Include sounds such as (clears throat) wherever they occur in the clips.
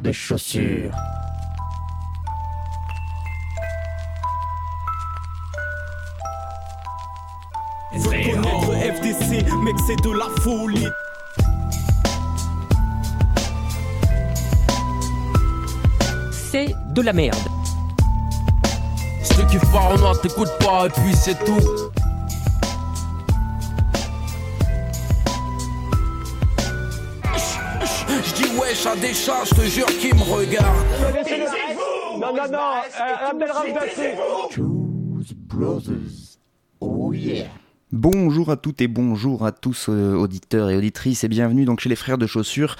frères de chaussures. Connaître FDC, mec, c'est de la folie. C'est de la merde. Si tu kiffes pas Renoir, t'écoutes pas, et puis c'est tout. À des chats, je te jure qu'ils me regardent. Non, non, non, euh, Abdel Ramdassi. Choose Brothers. Bonjour à toutes et bonjour à tous euh, auditeurs et auditrices et bienvenue donc chez les frères de chaussures.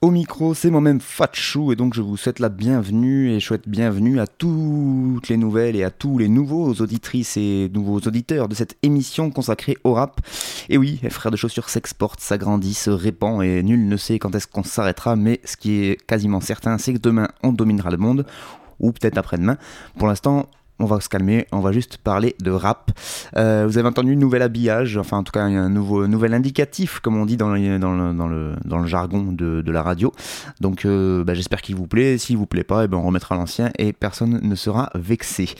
Au micro, c'est moi-même Fatchou et donc je vous souhaite la bienvenue et chouette bienvenue à toutes les nouvelles et à tous les nouveaux auditrices et nouveaux auditeurs de cette émission consacrée au rap. Et oui, les frères de chaussures s'exportent, s'agrandissent, se répand et nul ne sait quand est-ce qu'on s'arrêtera mais ce qui est quasiment certain c'est que demain on dominera le monde ou peut-être après-demain. Pour l'instant, on va se calmer, on va juste parler de rap. Euh, vous avez entendu nouvel habillage, enfin en tout cas un nouvel indicatif, comme on dit dans le, jargon de, la radio. Donc euh, bah, j'espère qu'il vous plaît. S'il vous plaît pas, eh ben, on remettra l'ancien et personne ne sera vexé.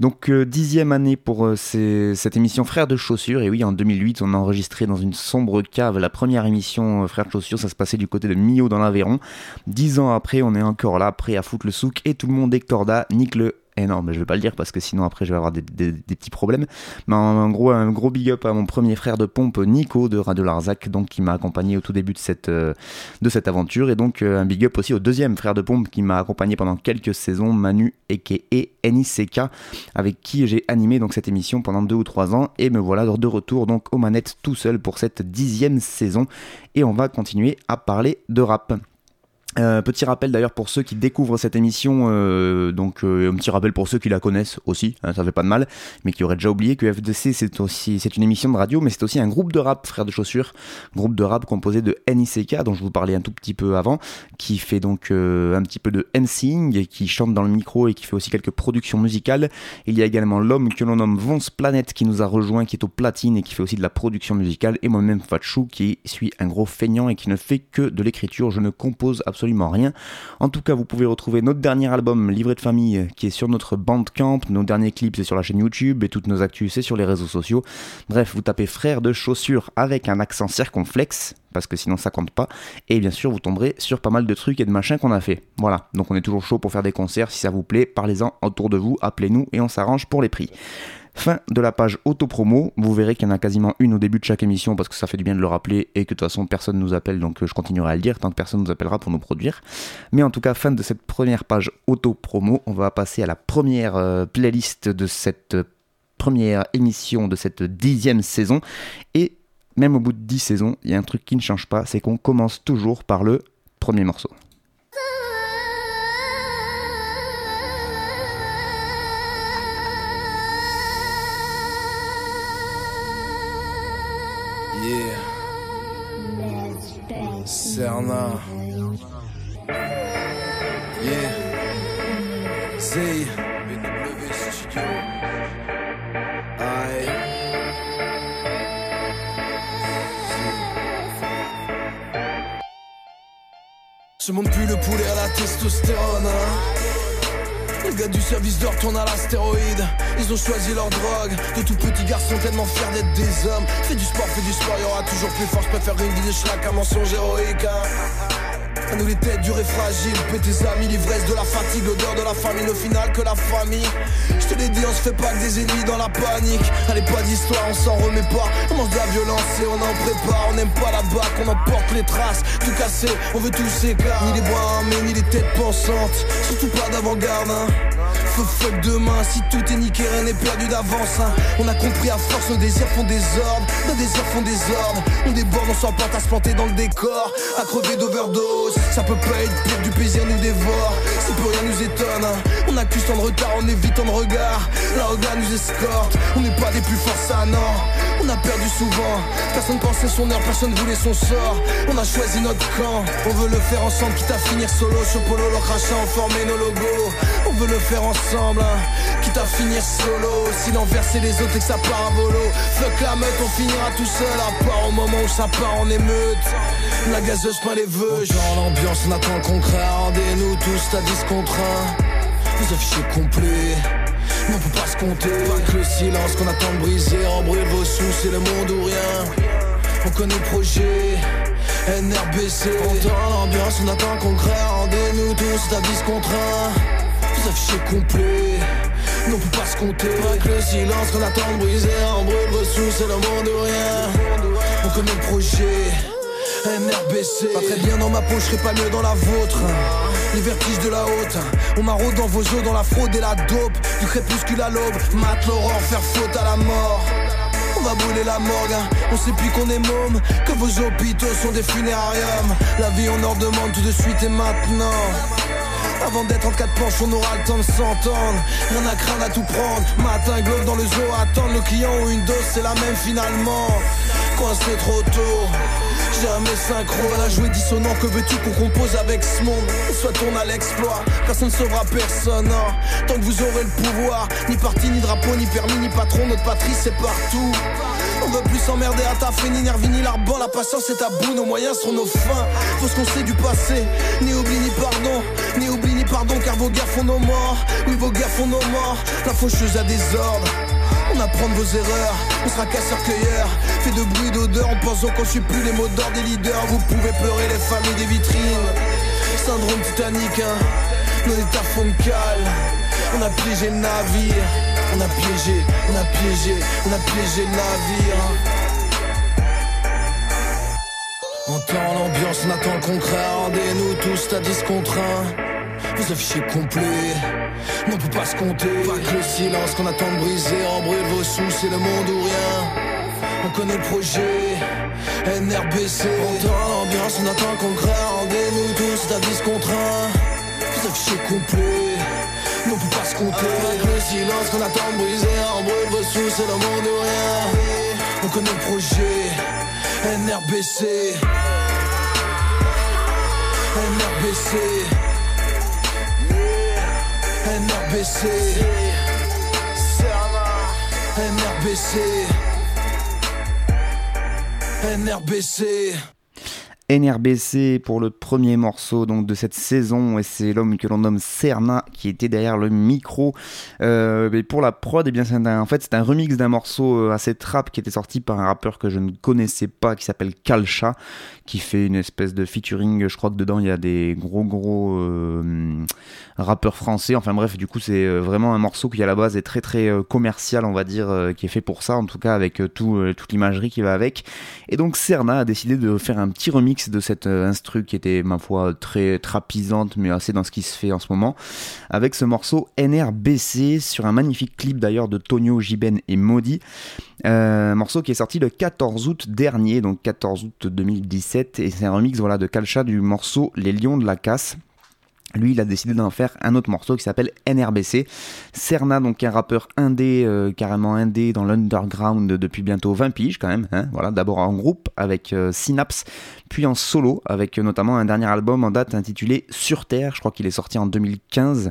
Donc euh, dixième année pour cette émission Frères de chaussures. Et oui, en 2008, on a enregistré dans une sombre cave la première émission Frères de chaussures. Ça se passait du côté de Millau dans l'Aveyron. Dix ans après, on est encore là, prêt à foutre le souk et tout le monde est corda, nique le non, mais je vais pas le dire parce que sinon après je vais avoir des, petits problèmes. Mais en, gros, un gros big up à mon premier frère de pompe, Nico de Radio Larzac, donc qui m'a accompagné au tout début de cette, euh, aventure. Et donc euh, un big up aussi au deuxième frère de pompe qui m'a accompagné pendant quelques saisons, Manu et NICK, avec qui j'ai animé donc cette émission pendant deux ou trois ans. Et me voilà de retour donc aux manettes tout seul pour cette dixième saison. Et on va continuer à parler de rap. Euh, petit rappel d'ailleurs pour ceux qui découvrent cette émission, euh, donc euh, un petit rappel pour ceux qui la connaissent aussi, hein, ça fait pas de mal, mais qui auraient déjà oublié que FDC c'est aussi c'est une émission de radio, mais c'est aussi un groupe de rap, frères de chaussures, groupe de rap composé de NICK dont je vous parlais un tout petit peu avant, qui fait donc un petit peu de MCing, et qui chante dans le micro et qui fait aussi quelques productions musicales. Il y a également l'homme que l'on nomme Vonce Planet qui nous a rejoint, qui est au platine et qui fait aussi de la production musicale, et moi-même Fatchou qui suis un gros feignant et qui ne fait que de l'écriture, je ne compose absolument rien. En tout cas, vous pouvez retrouver notre dernier album, Livret de famille, qui est sur notre Bandcamp. Nos derniers clips, c'est sur la chaîne YouTube et toutes nos actus, c'est sur les réseaux sociaux. Bref, vous tapez frère de chaussures avec un accent circonflexe, parce que sinon ça compte pas. Et bien sûr, vous tomberez sur pas mal de trucs et de machins qu'on a fait. Voilà, donc on est toujours chaud pour faire des concerts. Si ça vous plaît, parlez-en autour de vous, appelez-nous et on s'arrange pour les prix. Fin de la page auto-promo. Vous verrez qu'il y en a quasiment une au début de chaque émission parce que ça fait du bien de le rappeler et que de toute façon personne nous appelle donc euh, je continuerai à le dire tant que personne nous appellera pour nous produire. Mais en tout cas, fin de cette première page auto-promo. On va passer à la première euh, playlist de cette euh, première émission de cette dixième saison. Et même au bout de dix saisons, il y a un truc qui ne change pas c'est qu'on commence toujours par le premier morceau. Cerna. Yeah. Z. BW Studio. Aïe. Le poulet à la testostérone. hein. Gars du service d'or tournent à l'astéroïde. Ils ont choisi leur drogue. De tout petits garçons tellement fiers d'être des hommes. Fais du sport, fais du sport, y aura toujours plus fort. Je préfère une vie de schlag qu'un mensonge héroïque. hein. À nous les têtes dures et fragiles, Pète tes amis, l'ivresse de la fatigue, l'odeur de la famine, au final que la famille. Je te l'ai dit, on se fait pas que des ennemis dans la panique. Allez, pas d'histoire, on s'en remet pas. On mange de la violence et on en prépare. On n'aime pas la bac, on emporte les traces. Tout cassé, on veut tous s'éclater. Ni les bois armés, ni les têtes pensantes. Surtout pas d'avant-garde, hein. Feu fuck demain, si tout est niqué, rien n'est perdu d'avance. hein. On a compris à force, nos désirs font des ordres, nos désirs font des ordres. On déborde, on s'emporte à se planter dans le décor, à crever d'overdose. Ça peut pas être pire, du plaisir nous dévore. Si plus rien nous étonne, hein. on accuse tant de retard, on évite tant de regard. La regard nous escorte, on n'est pas des plus forts, ça non. On a perdu souvent, personne pensait son heure, personne voulait son sort. On a choisi notre camp, on veut le faire ensemble, quitte à finir solo. Chopolo, le crachat, former nos logos. On veut le faire ensemble, hein, quitte à finir solo. Si l'enverser les autres et que ça part à volo. Fuck la meute, on finira tout seul, à part au moment où ça part en émeute. La gazeuse pas les vœux, genre l'ambiance, on attend le concret. Rendez-nous tous à 10 contre 1. Vous affichez complet. On peut pas se compter Pas que le silence qu'on attend de briser brûle vos sous, c'est le monde ou rien. On connaît le projet NRBC On l'ambiance, on attend concret Rendez-nous tous à 10 contre 1 Vous affichez complet on peut pas se compter. Pas que le silence qu'on attend de briser brûle vos sous, c'est le monde ou rien. On connaît le projet NRBC Pas très bien dans ma peau, je serais pas mieux dans la vôtre Les vertiges de la haute On m'arrode dans vos os, dans la fraude et la dope Du crépuscule à l'aube, mate l'aurore, faire faute à la mort on va brûler la morgue, on sait plus qu'on est môme Que vos hôpitaux sont des funérariums La vie on en demande tout de suite et maintenant avant d'être en quatre planches, on aura le temps de s'entendre. Rien à craindre à tout prendre. Matin, globe dans le zoo, attendre. Nos clients ont une dose, c'est la même finalement. Coincé trop tôt. Jamais synchro, à la jouer dissonant, que veux-tu qu'on compose avec ce monde Soit on a l'exploit, personne ne sauvera personne hein. Tant que vous aurez le pouvoir, ni parti, ni drapeau, ni permis, ni patron, notre patrie c'est partout on veut plus s'emmerder à ta ni nervi, ni l'arban, la patience est tabou, nos moyens seront nos fins. Faut ce qu'on sait du passé, ni oubli ni pardon, ni oubli ni pardon, car vos guerres font nos morts. Oui, vos guerres font nos morts, la faucheuse a des ordres. On apprend de vos erreurs, on sera casseur-cueilleur. Fait de bruit d'odeur en pensant qu'on suit plus les mots d'ordre des leaders. Vous pouvez pleurer les familles des vitrines. Syndrome titanique, hein. nos états font cale. On a piégé le navire. On a piégé, on a piégé, on a piégé le navire. Entend l'ambiance, on attend le concret. Rendez-nous tous à 10 contre 1. Vous affichez complet. Mais on peut pas se compter. Pas le silence qu'on attend de briser. En brûle vos sous, c'est le monde ou rien. On connaît le projet. NRBC. Entend l'ambiance, on attend le concret. Rendez-nous tous à 10 contre 1. Vous affichez complet. Mais on peut pas se compter. Avec le silence qu'on attend de briser. En brûle vos sous, c'est le monde ou rien. On connaît le projet. NRBC. NRBC. NRBC. NRBC. NRBC. NRBC pour le premier morceau donc de cette saison. Et c'est l'homme que l'on nomme Cerna qui était derrière le micro. Euh, pour la prod eh en fait c'est un remix d'un morceau euh, assez trap qui était sorti par un rappeur que je ne connaissais pas qui s'appelle Kalcha qui fait une espèce de featuring je crois que dedans il y a des gros gros euh, rappeurs français. Enfin bref du coup c'est vraiment un morceau qui à la base est très très commercial on va dire qui est fait pour ça en tout cas avec tout, toute l'imagerie qui va avec. Et donc Cerna a décidé de faire un petit remix de cette euh, instru qui était, ma foi, très trapisante, mais assez dans ce qui se fait en ce moment, avec ce morceau NRBC sur un magnifique clip d'ailleurs de Tonio, Jiben et Maudit. Euh, morceau qui est sorti le 14 août dernier, donc 14 août 2017, et c'est un remix voilà, de Kalcha du morceau Les Lions de la Casse. Lui, il a décidé d'en faire un autre morceau qui s'appelle NRBC. Cerna, donc un rappeur indé, euh, carrément indé dans l'underground depuis bientôt 20 piges quand même. Hein. voilà, d'abord en groupe avec Synapse, puis en solo avec notamment un dernier album en date intitulé Sur Terre, je crois qu'il est sorti en 2015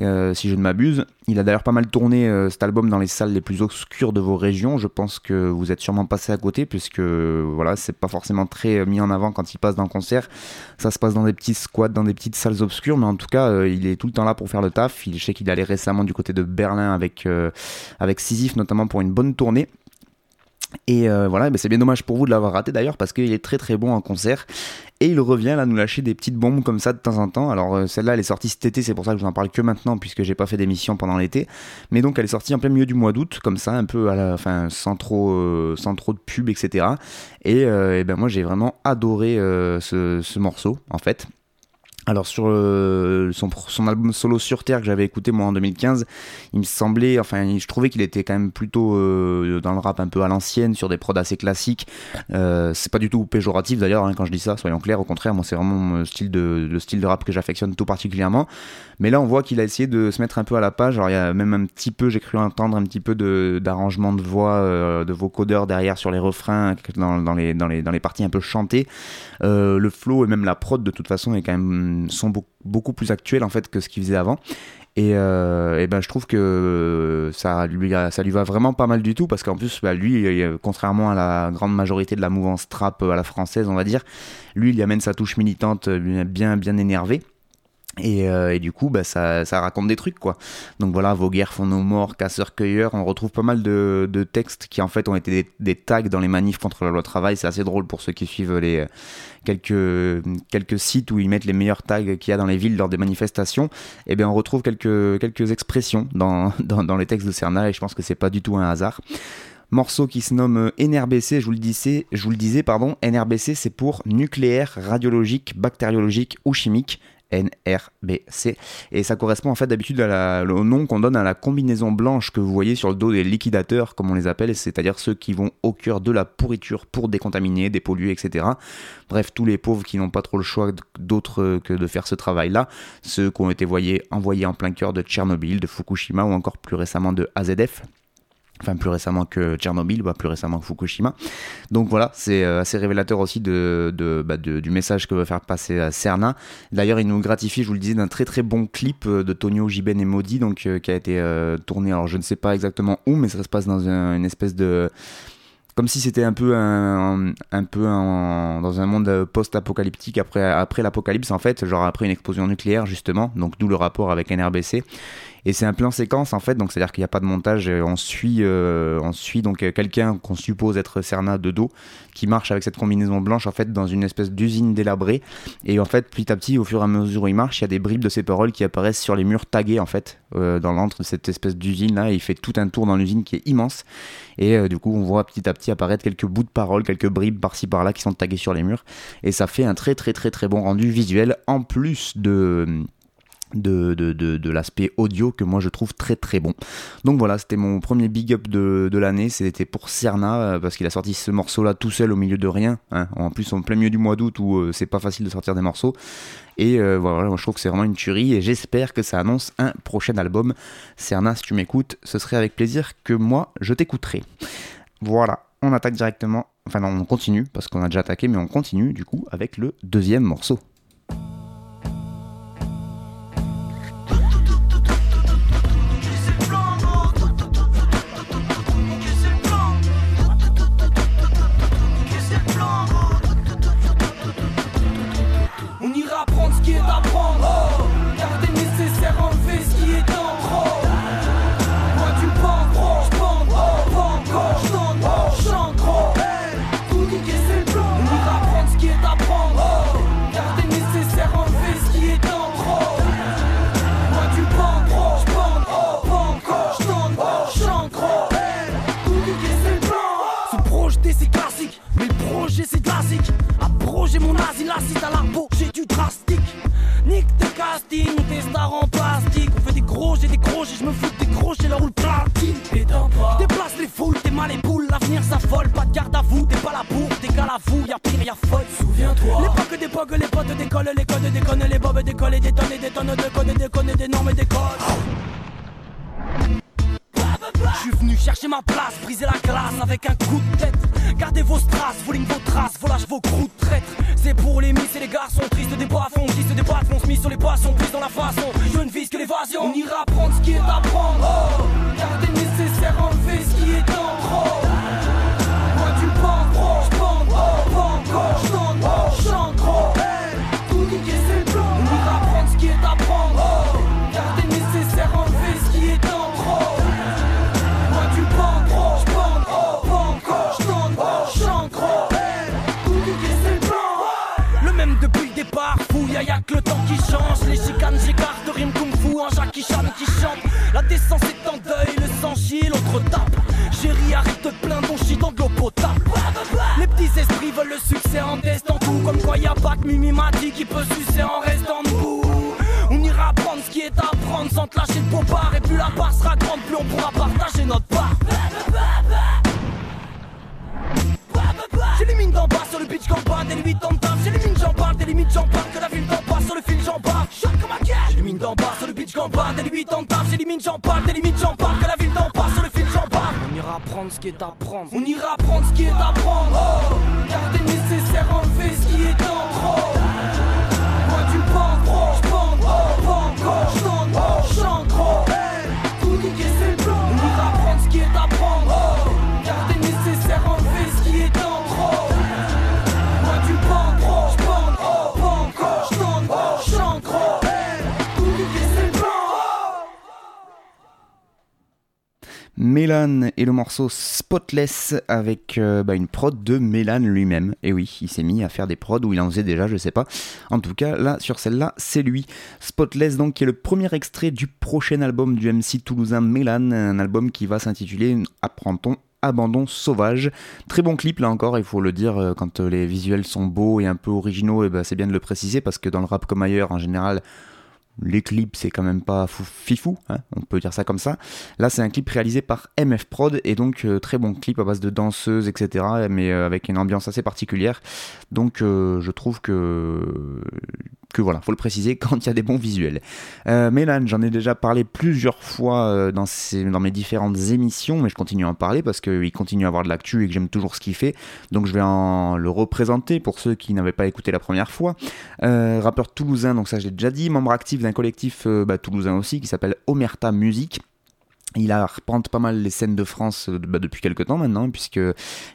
euh, si je ne m'abuse. Il a d'ailleurs pas mal tourné euh, cet album dans les salles les plus obscures de vos régions, je pense que vous êtes sûrement passé à côté puisque voilà, c'est pas forcément très euh, mis en avant quand il passe dans le concert. Ça se passe dans des petits squats, dans des petites salles obscures, mais en tout cas, il est tout le temps là pour faire le taf. Il, je sais qu'il allait récemment du côté de Berlin avec, avec Sisyphe notamment pour une bonne tournée. Et euh, voilà, c'est bien dommage pour vous de l'avoir raté d'ailleurs parce qu'il est très très bon en concert. Et il revient là nous lâcher des petites bombes comme ça de temps en temps. Alors euh, celle-là elle est sortie cet été, c'est pour ça que je vous en parle que maintenant puisque j'ai pas fait d'émission pendant l'été. Mais donc elle est sortie en plein milieu du mois d'août, comme ça, un peu à la, fin, sans trop, euh, de pub, etc. Et, ben moi j'ai vraiment adoré ce, morceau en fait. Alors sur euh, son, album solo sur Terre que j'avais écouté moi en 2015, il me semblait, enfin je trouvais qu'il était quand même plutôt euh, dans le rap un peu à l'ancienne, sur des prods assez classiques. Euh, c'est pas du tout péjoratif d'ailleurs hein, quand je dis ça, soyons clairs, au contraire, moi c'est vraiment le style de, le style de rap que j'affectionne tout particulièrement. Mais là on voit qu'il a essayé de se mettre un peu à la page, alors il y a même un petit peu, j'ai cru entendre un petit peu d'arrangement de, voix, de vocodeurs derrière sur les refrains, dans, dans, les, dans, les, dans les parties un peu chantées. le flow et même la prod de toute façon est quand même sont beaucoup plus actuels en fait que ce qu'il faisait avant. Et, euh, ben je trouve que ça lui, ça lui va vraiment pas mal du tout parce qu'en plus, bah, lui, contrairement à la grande majorité de la mouvance trap à la française, on va dire, lui, il amène sa touche militante bien, bien énervée. Et, euh, et, du coup, bah, ça, ça, raconte des trucs, quoi. Donc voilà, vos guerres font nos morts, casseurs-cueilleurs. On retrouve pas mal de, textes qui, en fait, ont été des, tags dans les manifs contre la loi travail. C'est assez drôle pour ceux qui suivent les quelques, quelques sites où ils mettent les meilleurs tags qu'il y a dans les villes lors des manifestations. Et eh bien, on retrouve quelques, quelques expressions (laughs) dans, dans, les textes de Cerna et je pense que c'est pas du tout un hasard morceau qui se nomme NRBC, je vous le disais, je vous le disais pardon, NRBC c'est pour nucléaire, radiologique, bactériologique ou chimique. NRBC. Et ça correspond en fait d'habitude au nom qu'on donne à la combinaison blanche que vous voyez sur le dos des liquidateurs, comme on les appelle, c'est-à-dire ceux qui vont au cœur de la pourriture pour décontaminer, dépolluer, etc. Bref, tous les pauvres qui n'ont pas trop le choix d'autre que de faire ce travail-là, ceux qui ont été envoyés en plein cœur de Tchernobyl, de Fukushima ou encore plus récemment de AZF enfin plus récemment que Tchernobyl, bah, plus récemment que Fukushima. Donc voilà, c'est euh, assez révélateur aussi de, bah, du message que veut faire passer euh, Cerna. D'ailleurs, il nous gratifie, je vous le disais, d'un très très bon clip euh, de Tonio Jiben et Modi, donc qui a été tourné, alors je ne sais pas exactement où, mais ça se passe dans une espèce de comme si c'était un peu un peu dans un monde post-apocalyptique après après l'apocalypse en fait genre après une explosion nucléaire justement donc d'où le rapport avec NRBC et c'est un plan séquence en fait, donc c'est-à-dire qu'il n'y a pas de montage. On suit, euh, on suit donc euh, quelqu'un qu'on suppose être Cerna de dos qui marche avec cette combinaison blanche en fait dans une espèce d'usine délabrée. Et en fait, petit à petit, au fur et à mesure où il marche, il y a des bribes de ses paroles qui apparaissent sur les murs tagués en fait euh, dans l'antre de cette espèce d'usine là. il fait tout un tour dans l'usine qui est immense. Et du coup, on voit petit à petit apparaître quelques bouts de paroles, quelques bribes par-ci par-là qui sont tagués sur les murs. Et ça fait un très très très très bon rendu visuel en plus de de, de, de, l'aspect audio que moi je trouve très très bon. Donc voilà, c'était mon premier big up de, l'année, c'était pour Cerna, euh, parce qu'il a sorti ce morceau là tout seul au milieu de rien, hein. en plus en plein milieu du mois d'août où euh, c'est pas facile de sortir des morceaux. Et euh, voilà, moi je trouve que c'est vraiment une tuerie et j'espère que ça annonce un prochain album. Cerna, si tu m'écoutes, ce serait avec plaisir que moi je t'écouterai. Voilà, on attaque directement, enfin non, on continue, parce qu'on a déjà attaqué, mais on continue du coup avec le deuxième morceau. Veulent le succès en testant tout Comme quoi y a pas que Mimi m'a dit qui peut sucer en restant nous est à prendre sans te lâcher le bar. Et plus la part sera grande, plus on pourra partager notre part. J'ai les mines d'en bas sur le pitch bas, des limites en table. J'ai les mines, j'en parle, des limites, j'en parle. Que la ville qu'en bas, des limites en table. J'ai les mines, j'en parle, des limites, j'en parle. Que la ville d'en bas sur le fil, j'en parle. On ira prendre ce qui est à prendre. On ira prendre ce qui est à prendre. Oh, Mélan et le morceau Spotless avec euh, bah, une prod de Mélan lui-même. Et oui, il s'est mis à faire des prods où il en faisait déjà, je sais pas. En tout cas, là, sur celle-là, c'est lui. Spotless, donc, qui est le premier extrait du prochain album du MC toulousain Mélan, un album qui va s'intituler Apprend-on Abandon sauvage. Très bon clip là encore, il faut le dire, euh, quand euh, les visuels sont beaux et un peu originaux, et ben, c'est bien de le préciser parce que dans le rap comme ailleurs, en général, les clips, c'est quand même pas fou, fifou, hein, on peut dire ça comme ça. Là, c'est un clip réalisé par MF Prod, et donc euh, très bon clip à base de danseuses, etc., mais euh, avec une ambiance assez particulière. Donc, euh, je trouve que, que voilà, faut le préciser (laughs) quand il y a des bons visuels. Mélan, j'en ai déjà parlé plusieurs fois dans, mes différentes émissions, mais je continue à en parler parce qu'il continue à avoir de l'actu et que j'aime toujours ce qu'il fait. Donc, je vais en le représenter pour ceux qui n'avaient pas écouté la première fois. Rappeur toulousain, donc ça je l'ai déjà dit, membre actif d'un collectif euh, bah, toulousain aussi qui s'appelle Omerta Musique. Il arpente pas mal les scènes de France euh, bah, depuis quelques temps maintenant, puisque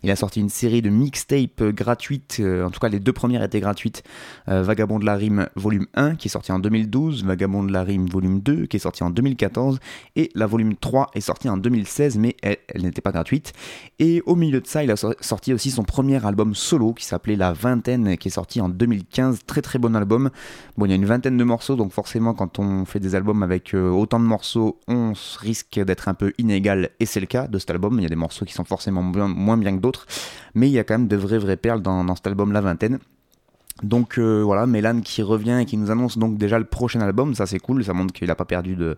il a sorti une série de mixtapes euh, gratuites, euh, en tout cas les deux premières étaient gratuites, Vagabond de la Rime volume 1 qui est sorti en 2012, Vagabond de la Rime volume 2 qui est sorti en 2014, et la volume 3 est sortie en 2016, mais elle, n'était pas gratuite. Et au milieu de ça, il a so- sorti aussi son premier album solo qui s'appelait La Vingtaine, qui est sorti en 2015, très très bon album. Bon, il y a une vingtaine de morceaux, donc forcément quand on fait des albums avec autant de morceaux, on s- d'être un peu inégal, et c'est le cas de cet album. Il y a des morceaux qui sont forcément moins bien que d'autres, mais il y a quand même de vraies vraies perles dans cet album La Vingtaine. Donc euh, voilà, Mélan qui revient et qui nous annonce donc déjà le prochain album, ça c'est cool, ça montre qu'il n'a pas perdu de,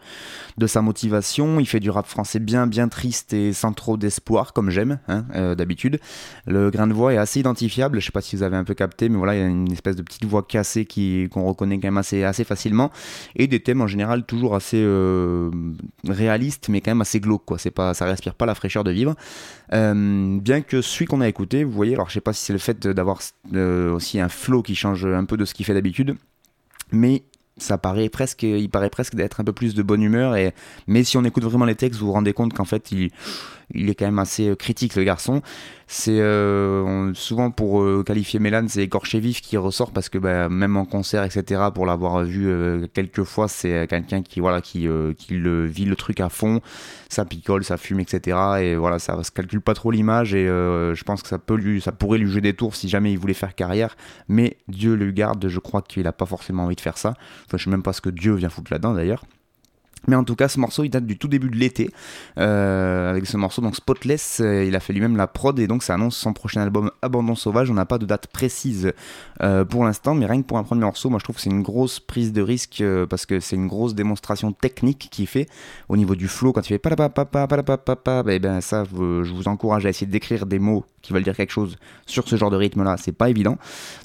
de sa motivation. Il fait du rap français bien bien triste et sans trop d'espoir, comme j'aime hein, euh, d'habitude. Le grain de voix est assez identifiable, je sais pas si vous avez un peu capté, mais voilà, il y a une espèce de petite voix cassée qui qu'on reconnaît quand même assez, assez facilement. Et des thèmes en général toujours assez euh, réalistes, mais quand même assez glauques, quoi. C'est pas, ça respire pas la fraîcheur de vivre. Bien que celui qu'on a écouté, vous voyez, alors je sais pas si c'est le fait d'avoir aussi un flow qui change un peu de ce qu'il fait d'habitude, mais ça paraît presque, il paraît presque d'être un peu plus de bonne humeur. Et, mais si on écoute vraiment les textes, vous vous rendez compte qu'en fait, il, il est quand même assez euh, critique, le garçon. C'est euh, souvent pour euh, qualifier Mélan, c'est écorché vif qui ressort parce que bah, même en concert, etc., pour l'avoir vu quelques fois, c'est quelqu'un qui voilà qui, le vit le truc à fond, ça picole, ça fume, etc. Et voilà, ça se calcule pas trop l'image et je pense que ça peut lui, ça pourrait lui jouer des tours si jamais il voulait faire carrière. Mais Dieu le garde, je crois qu'il a pas forcément envie de faire ça. Enfin, je sais même pas ce que Dieu vient foutre là-dedans d'ailleurs. Mais en tout cas, ce morceau, il date du tout début de l'été. Euh, avec ce morceau, donc Spotless, euh, il a fait lui-même la prod et donc ça annonce son prochain album Abandon Sauvage. On n'a pas de date précise euh, pour l'instant, mais rien que pour un premier morceau, moi je trouve que c'est une grosse prise de risque parce que c'est une grosse démonstration technique qu'il fait au niveau du flow. Quand il fait palapapapa, palapapapa, ben, ben ça, je vous encourage à essayer d'écrire des mots qui veulent dire quelque chose sur ce genre de rythme-là. C'est pas évident.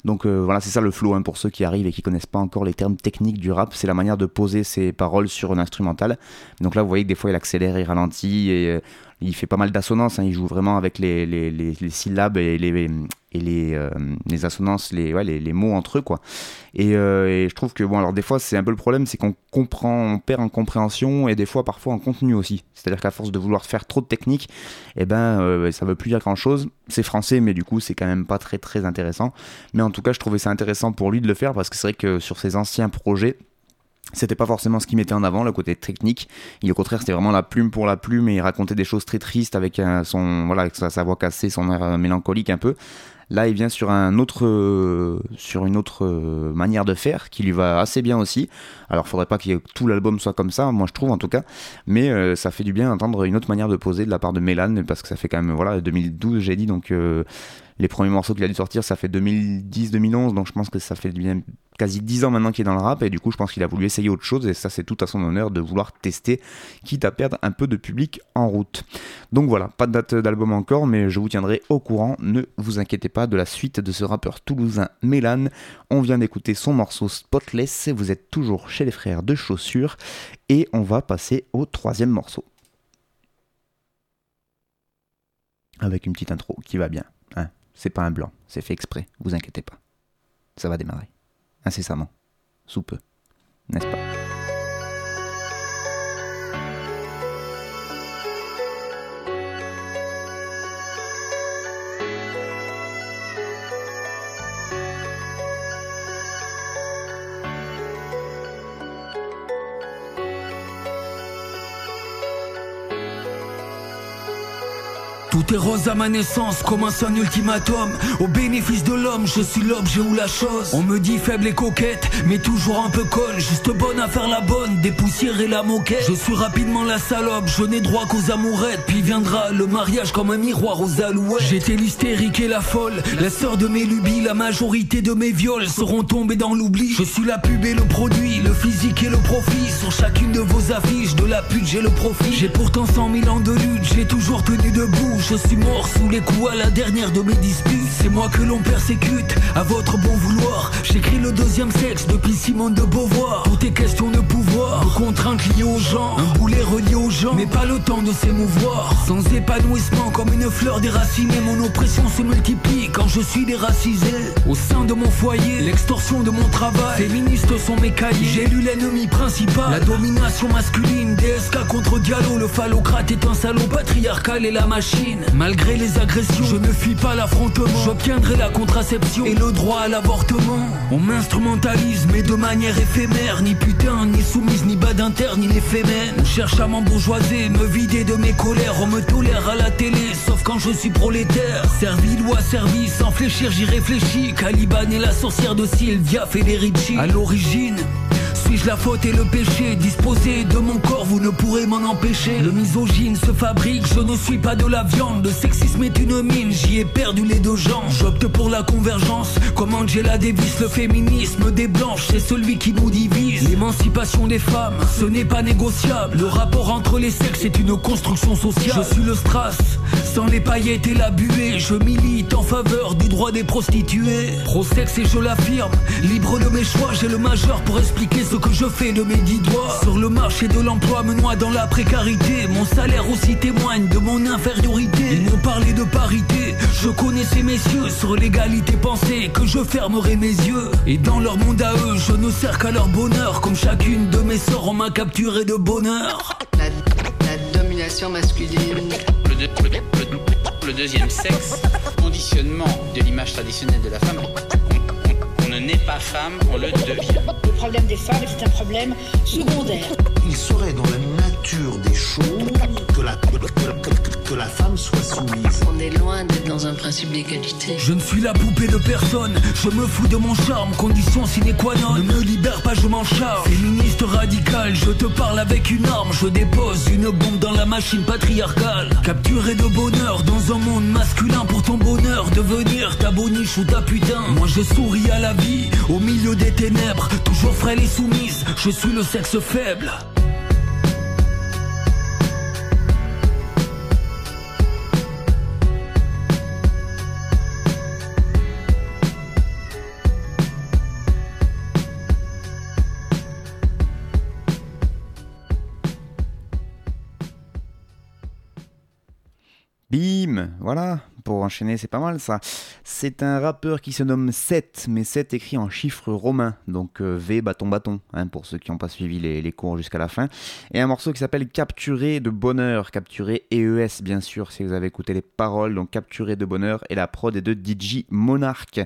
Donc voilà, c'est ça le flow hein, pour ceux qui arrivent et qui connaissent pas encore les termes techniques du rap. C'est la manière de poser ses paroles sur un Donc là, vous voyez que des fois, il accélère, il ralentit et euh, il fait pas mal d'assonances. hein. Il joue vraiment avec les, syllabes et les, euh, assonances, les, mots entre eux, quoi. Et, euh, et je trouve que, bon, alors des fois, c'est un peu le problème, c'est qu'on comprend, on perd en compréhension et des fois, parfois, en contenu aussi. C'est-à-dire qu'à force de vouloir faire trop de technique, eh ben, euh, ça veut plus dire grand-chose. C'est français, mais du coup, c'est quand même pas très, très intéressant. Mais en tout cas, je trouvais ça intéressant pour lui de le faire parce que c'est vrai que sur ses anciens projets, c'était pas forcément ce qu'il mettait en avant, le côté technique. Et au contraire, c'était vraiment la plume pour la plume et il racontait des choses très tristes avec euh, son, voilà, avec sa, voix cassée, son air euh, mélancolique un peu. Là, il vient sur un autre, euh, sur une autre manière de faire qui lui va assez bien aussi. Alors, faudrait pas que tout l'album soit comme ça, moi je trouve en tout cas. Mais ça fait du bien d'entendre une autre manière de poser de la part de Mélan parce que ça fait quand même, voilà, 2012, j'ai dit, donc les premiers morceaux qu'il a dû sortir, ça fait 2010-2011, donc je pense que ça fait bien quasi 10 ans maintenant qu'il est dans le rap et du coup je pense qu'il a voulu essayer autre chose et ça c'est tout à son honneur de vouloir tester, quitte à perdre un peu de public en route. Donc voilà, pas de date d'album encore mais je vous tiendrai au courant, ne vous inquiétez pas de la suite de ce rappeur toulousain Mélan. On vient d'écouter son morceau Spotless, vous êtes toujours chez les frères de chaussures et on va passer au troisième morceau. Avec une petite intro qui va bien. C'est pas un blanc, c'est fait exprès, vous inquiétez pas. Ça va démarrer. Incessamment. Sous peu. N'est-ce pas? Tout est rose à ma naissance, commence un ultimatum. Au bénéfice de l'homme, je suis l'objet ou la chose. On me dit faible et coquette, mais toujours un peu conne. Juste bonne à faire la bonne, dépoussiérer la moquette. Je suis rapidement la salope, je n'ai droit qu'aux amourettes. Puis viendra le mariage comme un miroir aux alouettes. J'étais l'hystérique et la folle, la sœur de mes lubies. La majorité de mes viols seront tombés dans l'oubli. Je suis la pub et le produit, le physique et le profit. Sur chacune de vos affiches, de la pute j'ai le profit. J'ai pourtant 100 000 ans de lutte, j'ai toujours tenu debout. Je suis mort sous les coups à la dernière de mes disputes. C'est moi que l'on persécute, à votre bon vouloir. J'écris le deuxième sexe depuis Simone de Beauvoir. Pour tes questions de pouvoir, de contraintes liées aux gens. Un boulet relié aux gens, mais pas le temps de s'émouvoir. Sans épanouissement, comme une fleur déracinée, mon oppression se multiplie quand je suis déracisé. Au sein de mon foyer, l'extorsion de mon travail. Féministes sont mes cahiers. J'ai lu l'ennemi principal, la domination masculine. DSK contre Diallo, le phallocrate est un salaud patriarcal et la machine. Malgré les agressions, je ne fuis pas l'affrontement. J'obtiendrai la contraception et le droit à l'avortement. On m'instrumentalise, mais de manière éphémère. Ni putain, ni ni bas d'interne, ni. On cherche à m'embourgeoiser, me vider de mes colères. On me tolère à la télé, sauf quand je suis prolétaire. Servile ou asservi, sans fléchir, j'y réfléchis. Caliban est la sorcière de Sylvia Federici. À l'origine, la faute et le péché Disposé de mon corps, vous ne pourrez m'en empêcher. Le misogyne se fabrique, je ne suis pas de la viande. Le sexisme est une mine, j'y ai perdu les deux jambes. J'opte pour la convergence, comme Angela Davis. Le féminisme des blanches, c'est celui qui nous divise. L'émancipation des femmes, ce n'est pas négociable. Le rapport entre les sexes est une construction sociale. Je suis le strass, sans les paillettes et la buée. Je milite en faveur du droit des prostituées. Pro-sexe et je l'affirme, libre de mes choix, j'ai le majeur pour expliquer ce que je fais de mes dix doigts. Sur le marché de l'emploi, me noie dans la précarité. Mon salaire aussi témoigne de mon infériorité. Ils m'ont parlé de parité, je connais ces messieurs. Sur l'égalité pensée, que je fermerai mes yeux. Et dans leur monde à eux, je ne sers qu'à leur bonheur. Comme chacune de mes sorts, on m'a capturé de bonheur. La domination masculine. Le, deux- le- le- le deuxième sexe, conditionnement de l'image traditionnelle de la femme. On, on- on ne naît pas femme, on le devient. Le problème des femmes est un problème secondaire. Il serait dans la nature des choses que la, que, que- que la femme soit soumise. On est loin d'être dans un principe d'égalité. Je ne suis la poupée de personne, je me fous de mon charme, condition sine qua non. Ne me libère pas, je m'en charge. Féministe radical, je te parle avec une arme, je dépose une bombe dans la machine patriarcale. Capturé de bonheur dans un monde masculin pour ton bonheur, devenir ta boniche ou ta putain. Moi je souris à la vie, au milieu des ténèbres, toujours frêle et soumise, je suis le sexe faible. Voilà, pour enchaîner, c'est pas mal ça. C'est un rappeur qui se nomme Seth, mais Seth écrit en chiffres romains, donc euh, V bâton bâton, hein, pour ceux qui n'ont pas suivi les, les cours jusqu'à la fin. Et un morceau qui s'appelle Capturé de bonheur, Capturé EES bien sûr, si vous avez écouté les paroles, donc Capturé de bonheur, et la prod est de DJ Monarch.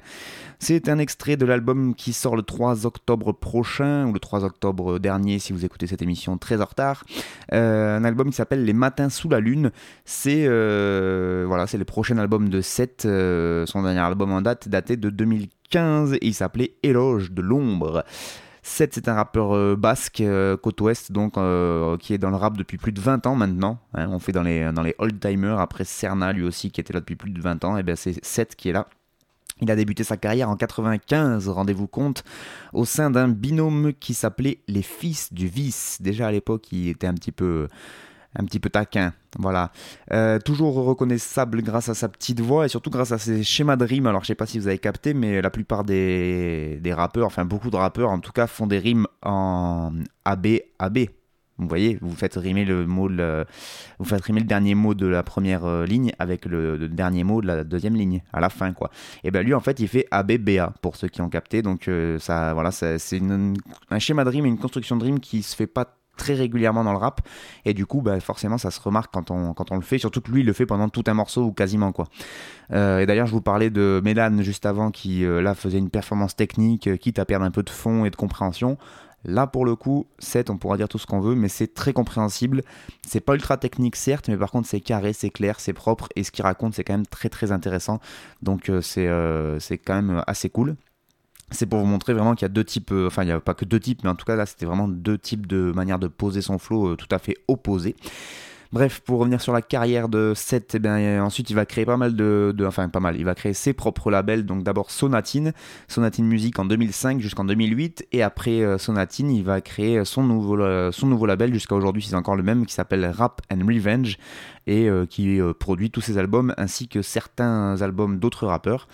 C'est un extrait de l'album qui sort le 3 octobre prochain, ou le 3 octobre dernier si vous écoutez cette émission très en retard. Euh, un album qui s'appelle Les Matins sous la Lune. C'est euh, voilà, c'est le prochain album de Seth, euh, son dernier album en date, daté de 2015, et il s'appelait Éloge de l'ombre. Seth, c'est un rappeur euh, basque, euh, côte ouest, donc, euh, qui est dans le rap depuis plus de 20 ans maintenant. hein. on fait dans les, dans les old-timers, après Cerna lui aussi, qui était là depuis plus de 20 ans, et bien c'est Seth qui est là. Il a débuté sa carrière en 95, rendez-vous compte, au sein d'un binôme qui s'appelait les Fils du Vice. Déjà à l'époque, il était un petit peu un petit peu taquin. Voilà. Euh, toujours reconnaissable grâce à sa petite voix et surtout grâce à ses schémas de rimes. Alors je sais pas si vous avez capté, mais la plupart des, rappeurs, enfin beaucoup de rappeurs en tout cas, font des rimes en AB, AB. Vous voyez, vous faites rimer le mot, vous faites rimer le dernier mot de la première euh, ligne avec le, dernier mot de la deuxième ligne à la fin, quoi. Et ben lui, en fait, il fait ABBA pour ceux qui ont capté. Donc euh, ça, voilà, c'est un schéma de rime, une construction de rime qui se fait pas très régulièrement dans le rap et du coup bah, forcément ça se remarque quand on, quand on le fait surtout que lui il le fait pendant tout un morceau ou quasiment quoi euh, et d'ailleurs je vous parlais de Mélan juste avant qui euh, là faisait une performance technique euh, quitte à perdre un peu de fond et de compréhension Là, pour le coup, 7, on pourra dire tout ce qu'on veut, mais c'est très compréhensible. C'est pas ultra technique, certes, mais par contre, c'est carré, c'est clair, c'est propre, et ce qu'il raconte, c'est quand même très très intéressant. Donc, c'est c'est quand même assez cool. C'est pour vous montrer vraiment qu'il y a deux types, euh, enfin il n'y a pas que deux types, mais en tout cas là c'était vraiment deux types de manières de poser son flow euh, tout à fait opposés. Bref, pour revenir sur la carrière de Seth, eh bien, ensuite il va créer pas mal de, Enfin, pas mal, il va créer ses propres labels. Donc d'abord Sonatine, Sonatine Music en 2005 jusqu'en 2008. Et après euh, Sonatine, il va créer son nouveau, son nouveau label jusqu'à aujourd'hui, c'est encore le même, qui s'appelle Rap and Revenge. Et qui produit tous ses albums ainsi que certains albums d'autres rappeurs.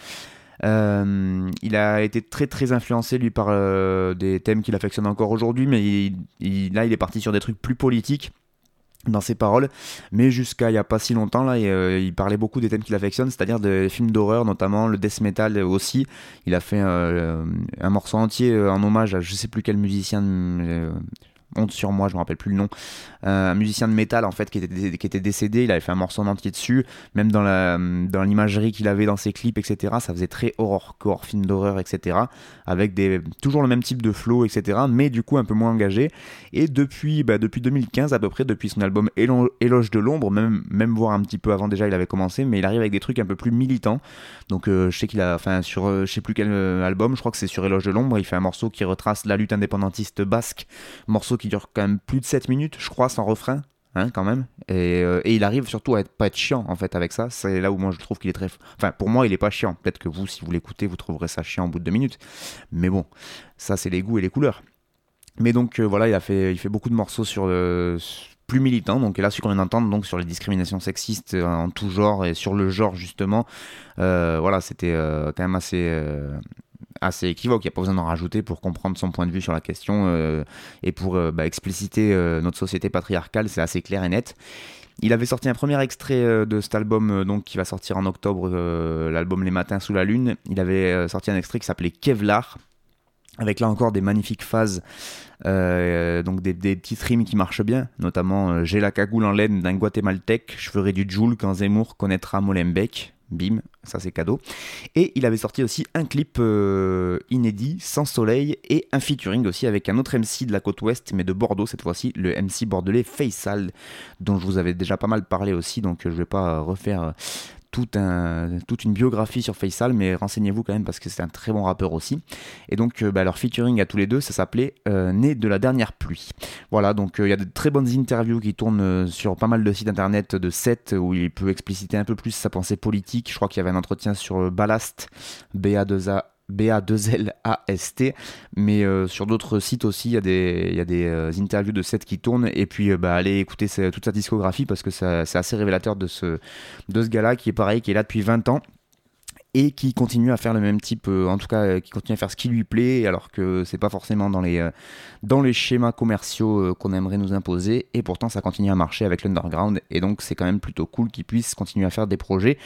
Euh, il a été très très influencé lui par euh, des thèmes qu'il affectionne encore aujourd'hui, mais là il est parti sur des trucs plus politiques dans ses paroles, mais jusqu'à il n'y a pas si longtemps là, il, euh, il parlait beaucoup des thèmes qu'il affectionne, c'est-à-dire des films d'horreur, notamment le death metal aussi. Il a fait un morceau entier en hommage à je sais plus quel musicien, honte sur moi, je me rappelle plus le nom, un musicien de métal en fait qui était, qui était décédé, il avait fait un morceau en entier dessus, même dans la dans l'imagerie qu'il avait dans ses clips, etc. Ça faisait très horrorcore, film d'horreur, etc. Avec des toujours le même type de flow, etc. Mais du coup un peu moins engagé. Et depuis bah, depuis 2015 à peu près, depuis son album Éloge de l'ombre, même même voir un petit peu avant déjà il avait commencé, mais il arrive avec des trucs un peu plus militants. Donc euh, je sais qu'il a, enfin sur euh, je sais plus quel euh, album, je crois que c'est sur Éloge de l'ombre, il fait un morceau qui retrace la lutte indépendantiste basque, morceau qui dure quand même plus de 7 minutes, je crois, sans refrain. Hein, quand même. Et, et, il arrive surtout à être, pas être chiant en fait avec ça. C'est là où moi je trouve qu'il est très. Enfin, pour moi, il est pas chiant. Peut-être que vous, si vous l'écoutez, vous trouverez ça chiant au bout de deux minutes. Mais bon, ça, c'est les goûts et les couleurs. Mais donc voilà, il fait, il fait beaucoup de morceaux sur plus militants. Donc là, celui qu'on vient d'entendre, donc sur les discriminations sexistes en tout genre et sur le genre justement. voilà, c'était quand même assez assez équivoque. Il n'y a pas besoin d'en rajouter pour comprendre son point de vue sur la question euh, et pour euh, bah, expliciter euh, notre société patriarcale. C'est assez clair et net. Il avait sorti un premier extrait de cet album donc qui va sortir en octobre, l'album Les Matins sous la Lune. Il avait sorti un extrait qui s'appelait Kevlar, avec là encore des magnifiques phases, donc des, des petites qui marchent bien, notamment J'ai la cagoule en laine d'un guatémaltèque, je ferai du Joule quand Zemmour connaîtra Molenbeek. Bim, ça c'est cadeau. Et il avait sorti aussi un clip euh, inédit, sans soleil, et un featuring aussi avec un autre MC de la côte ouest, mais de Bordeaux cette fois-ci, le MC bordelais Faisal, dont je vous avais déjà pas mal parlé aussi, donc je vais pas refaire toute une biographie sur Faisal, mais renseignez-vous quand même parce que c'est un très bon rappeur aussi. Et donc euh, bah, leur featuring à tous les deux, ça s'appelait euh, Né de la dernière pluie. Voilà, donc euh, il y a de très bonnes interviews qui tournent sur pas mal de sites internet de 7 où il peut expliciter un peu plus sa pensée politique. Je crois qu'il y avait un entretien sur Ballast, BA2A B-A-2-L-A-S-T. Mais euh, sur d'autres sites aussi, il y a des, euh, interviews de Seth qui tournent. Et puis, euh, bah, allez écouter toute sa discographie parce que c'est assez révélateur de ce, de ce gars-là qui est pareil, qui est là depuis 20 ans et qui continue à faire le même type, euh, en tout cas euh, qui continue à faire ce qui lui plaît, alors que c'est pas forcément dans les, euh, dans les schémas commerciaux qu'on aimerait nous imposer, et pourtant ça continue à marcher avec l'underground, et donc c'est quand même plutôt cool qu'il puisse continuer à faire des projets.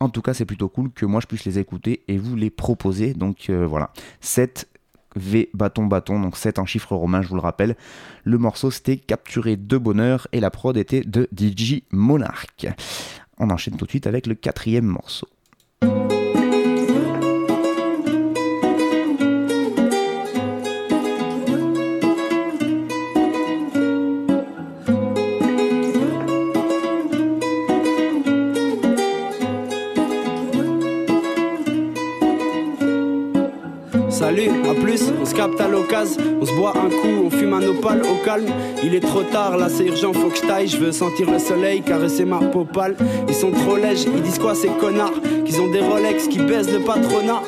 En tout cas, c'est plutôt cool que moi je puisse les écouter et vous les proposer. Donc voilà, 7 V bâton bâton, donc 7 en chiffres romains, je vous le rappelle. Le morceau c'était Capturé de bonheur et la prod était de DJ Monarch. On enchaîne tout de suite avec le quatrième morceau. Se capte à l'occasion, on se boit un coup, on fume un opale au calme. Il est trop tard, là c'est urgent, faut que je taille, je veux sentir le soleil, caresser ma peau pâle. Ils sont trop lèges, ils disent quoi ces connards? Qu'ils ont des Rolex, qui baisent le patronat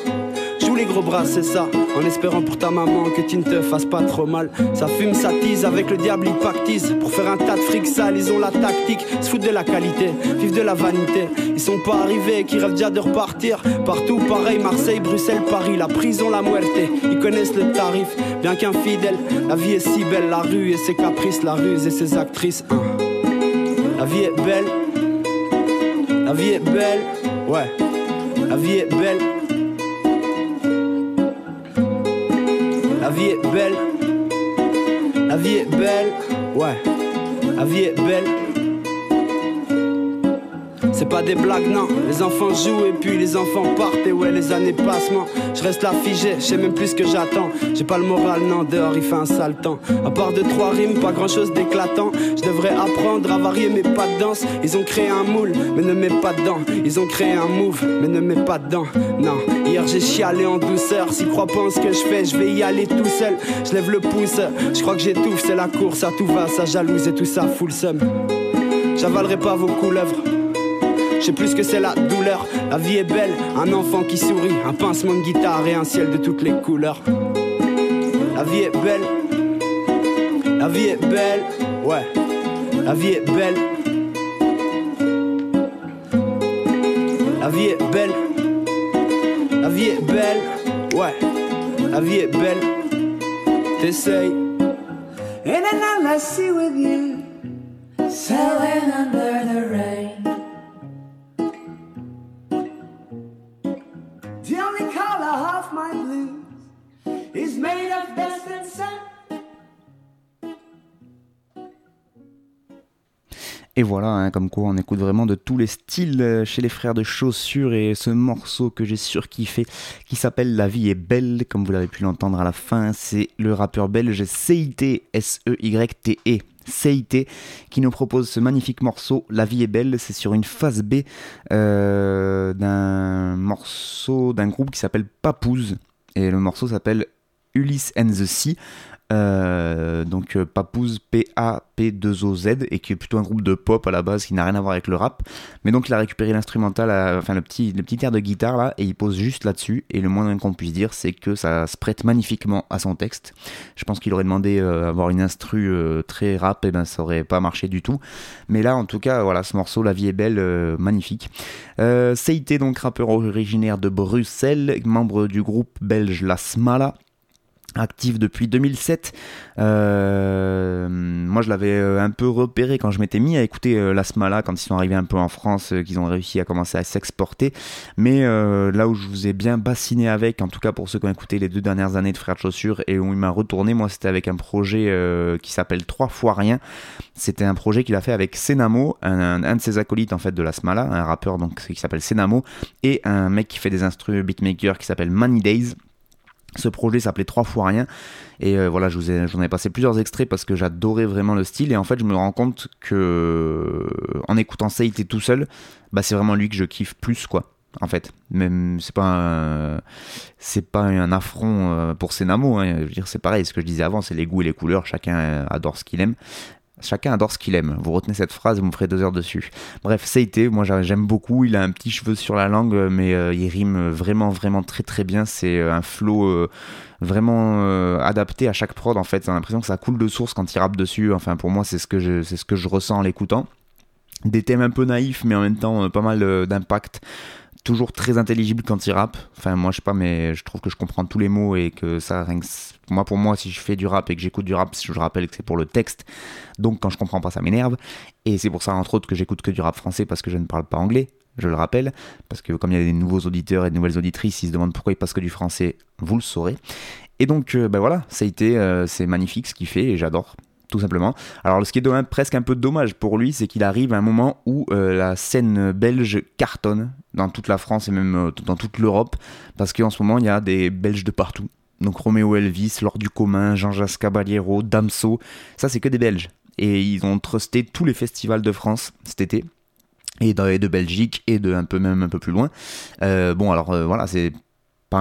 les gros bras, c'est ça. En espérant pour ta maman que tu ne te fasses pas trop mal. Ça fume, ça tease, avec le diable ils pactisent. Pour faire un tas de fric sale, ils ont la tactique. Se foutent de la qualité, vivent de la vanité. Ils sont pas arrivés, qui rêvent déjà de repartir. Partout pareil, Marseille, Bruxelles, Paris, la prison, la muerte. Ils connaissent le tarif, bien qu'infidèles. La vie est si belle, la rue et ses caprices, la ruse et ses actrices. Hein. La vie est belle, la vie est belle, ouais. La vie est belle. La vie est belle. La vie est belle. Ouais. La vie est belle. C'est pas des blagues, non. Les enfants jouent et puis les enfants partent. Et ouais, les années passent, moi. Je reste là figé, je sais même plus ce que j'attends. J'ai pas le moral, non, dehors il fait un sale temps. À part de trois rimes, pas grand chose d'éclatant. Je devrais apprendre à varier mes pas de danse. Ils ont créé un moule, mais ne mets pas dedans. Ils ont créé un move, mais ne mets pas dedans. Non, hier j'ai chialé en douceur. Si crois pas en ce que je fais, je vais y aller tout seul. Je lève le pouce, je crois que j'étouffe, c'est la course à tout va, ça jalouse et tout ça full seum. J'avalerai pas vos couleuvres. Je sais plus que c'est la douleur. La vie est belle, un enfant qui sourit, un pincement de guitare et un ciel de toutes les couleurs. La vie est belle, la vie est belle, ouais. La vie est belle. La vie est belle, la vie est belle, ouais. La vie est belle. T'essayes. In an endless sea with you, under Et voilà, hein, comme quoi on écoute vraiment de tous les styles euh, chez les frères de chaussures et ce morceau que j'ai surkiffé qui s'appelle La vie est belle, comme vous l'avez pu l'entendre à la fin, c'est le rappeur belge CIT, S-E-Y-T-E. CIT qui nous propose ce magnifique morceau La vie est belle, c'est sur une phase B euh, d'un morceau d'un groupe qui s'appelle Papouze et le morceau s'appelle Ulysse and the Sea. Euh, donc euh, Papouze P-A-P-2-O-Z et qui est plutôt un groupe de pop à la base qui n'a rien à voir avec le rap. Mais donc il a récupéré l'instrumental euh, enfin le petit, le petit air de guitare là et il pose juste là-dessus. Et le moins qu'on puisse dire c'est que ça se prête magnifiquement à son texte. Je pense qu'il aurait demandé euh, avoir une instru euh, très rap et ben ça aurait pas marché du tout. Mais là en tout cas voilà ce morceau La vie est belle euh, magnifique. Euh, donc rappeur originaire de Bruxelles membre du groupe belge La Smala actif depuis 2007. Euh, moi, je l'avais euh, un peu repéré quand je m'étais mis à écouter euh, la Smala quand ils sont arrivés un peu en France, euh, qu'ils ont réussi à commencer à s'exporter. Mais euh, là où je vous ai bien bassiné avec, en tout cas pour ceux qui ont écouté les deux dernières années de Frères de Chaussures et où il m'a retourné, moi, c'était avec un projet qui s'appelle Trois fois rien. C'était un projet qu'il a fait avec Senamo, un, de ses acolytes en fait de la Smala, un rappeur donc qui s'appelle Senamo, et un mec qui fait des instruments beatmaker qui s'appelle Money Days. Ce projet s'appelait Trois fois rien et euh, voilà, j'en ai passé plusieurs extraits parce que j'adorais vraiment le style et en fait je me rends compte que en écoutant ça, il était tout seul, bah c'est vraiment lui que je kiffe plus quoi. En fait, même c'est pas c'est pas un affront euh, pour Senamo. Hein. Je veux c'est pareil. Ce que je disais avant, c'est les goûts et les couleurs. Chacun adore ce qu'il aime. Chacun adore ce qu'il aime. Vous retenez cette phrase, vous me ferez deux heures dessus. Bref, Seite, moi j'aime beaucoup. Il a un petit cheveu sur la langue, mais euh, il rime vraiment, vraiment très, très bien. C'est euh, un flow euh, vraiment adapté à chaque prod. En fait, j'ai l'impression que ça coule de source quand il rappe dessus. Enfin, pour moi, c'est ce que je ressens en l'écoutant. Des thèmes un peu naïfs, mais en même temps pas mal d'impact toujours très intelligible quand il rappe. Enfin, moi, je sais pas, mais je trouve que je comprends tous les mots et que ça, rien que, moi, pour moi, si je fais du rap et que j'écoute du rap, je rappelle que c'est pour le texte. Donc, quand je comprends pas, ça m'énerve. Et c'est pour ça, entre autres, que j'écoute que du rap français parce que je ne parle pas anglais. Je le rappelle, parce que comme il y a des nouveaux auditeurs et de nouvelles auditrices, ils se demandent pourquoi ils passent que du français, vous le saurez. Et donc, euh, ben voilà, ça a été, euh, c'est magnifique ce qu'il fait et j'adore tout simplement. Alors ce qui est presque un peu dommage pour lui, c'est qu'il arrive à un moment où euh, la scène belge cartonne dans toute la France et même euh, dans toute l'Europe, parce qu'en ce moment il y a des Belges de partout. Donc Roméo Elvis, Lord du Commun, Jean-Jacques Caballero, Damso, ça c'est que des Belges. Et ils ont trusté tous les festivals de France cet été. Et de, et de Belgique et de un peu même un peu plus loin. Euh, bon alors voilà, c'est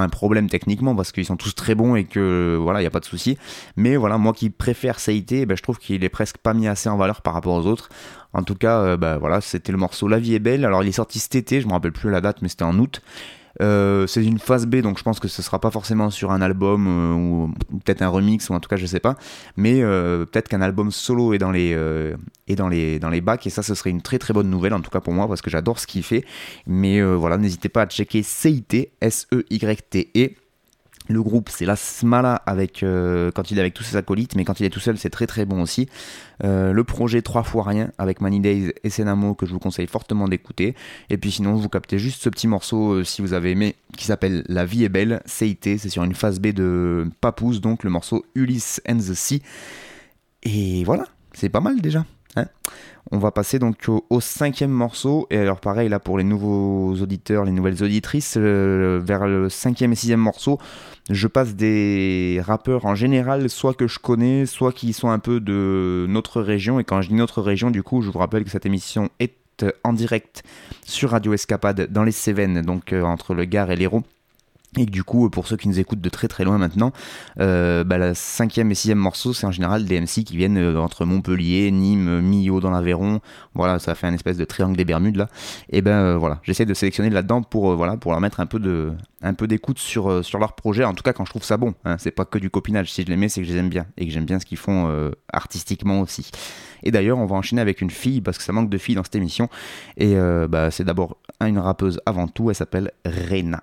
un problème techniquement parce qu'ils sont tous très bons et que voilà, il n'y a pas de souci. Mais voilà, moi qui préfère CIT, ben, je trouve qu'il est presque pas mis assez en valeur par rapport aux autres. En tout cas, euh, bah, voilà, c'était le morceau La vie est belle. Alors il est sorti cet été, je me rappelle plus la date, mais c'était en août. Euh, c'est une phase B, donc je pense que ce sera pas forcément sur un album euh, ou, peut-être un remix ou en tout cas je sais pas, mais peut-être qu'un album solo est dans les est bacs et ça ce serait une très très bonne nouvelle en tout cas pour moi parce que j'adore ce qu'il fait. Mais voilà, n'hésitez pas à checker CIT S E Y T E le groupe, c'est la Smala avec, euh, quand il est avec tous ses acolytes, mais quand il est tout seul, c'est très très bon aussi. Euh, le projet Trois fois rien avec Money Days et Senamo que je vous conseille fortement d'écouter. Et puis sinon, vous captez juste ce petit morceau euh, si vous avez aimé qui s'appelle La vie est belle, CIT. C'est sur une phase B de Papoose, donc le morceau Ulysse and the Sea. Et voilà, c'est pas mal déjà. Hein on va passer donc au, cinquième morceau. Et alors pareil là pour les nouveaux auditeurs, les nouvelles auditrices, euh, vers le cinquième et sixième morceau, je passe des rappeurs en général, soit que je connais, soit qui sont un peu de notre région. Et quand je dis notre région, du coup, je vous rappelle que cette émission est en direct sur Radio Escapade dans les Cévennes, donc euh, entre le Gard et l'Hérault. Et du coup, pour ceux qui nous écoutent de très très loin maintenant, euh, bah, la cinquième et sixième morceau, c'est en général des MC qui viennent euh, entre Montpellier, Nîmes, Millau dans l'Aveyron. Voilà, ça fait un espèce de triangle des Bermudes là. Et ben euh, voilà, j'essaie de sélectionner là-dedans pour voilà pour leur mettre un peu de un peu d'écoute sur sur leur projet. En tout cas, quand je trouve ça bon, hein, c'est pas que du copinage. Si je les mets, c'est que je les aime bien et que j'aime bien ce qu'ils font artistiquement aussi. Et d'ailleurs, on va enchaîner avec une fille parce que ça manque de filles dans cette émission. Et bah, c'est d'abord une rappeuse avant tout. Elle s'appelle Rena.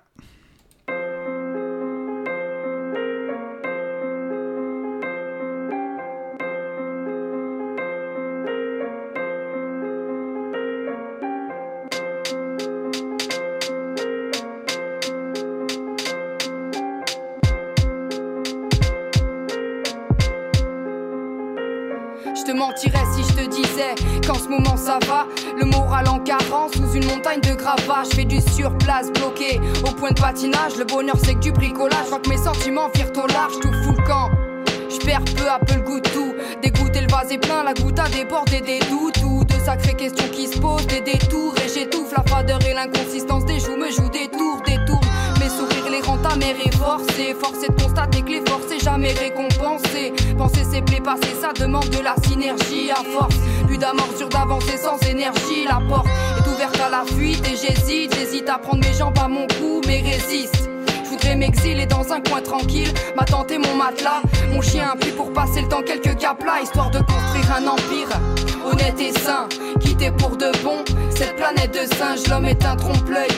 Le bonheur c'est que du bricolage. Je que mes sentiments virent au large, tout fou le camp. Je perds peu à peu le goût de tout. Dégoûter le vase est plein, la goutte a débordé des doutes. Ou de sacrées questions qui se posent, des détours. Et j'étouffe la fadeur et l'inconsistance des joues me jouent des tours, des forcés. Forcé de constater que l'effort c'est jamais récompensé. Penser c'est plaies passer, ça demande de la synergie à force. Plus d'amorçure d'avancer sans énergie. La porte est ouverte à la fuite et j'hésite. J'hésite à prendre mes jambes à mon cou, mais résiste. Voudrais m'exiler dans un coin tranquille, ma tante et mon matelas. Mon chien puis pour passer le temps quelques caps là, histoire de construire un empire honnête et sain. Quitté pour de bon, cette planète de singes, l'homme est un trompe-l'œil.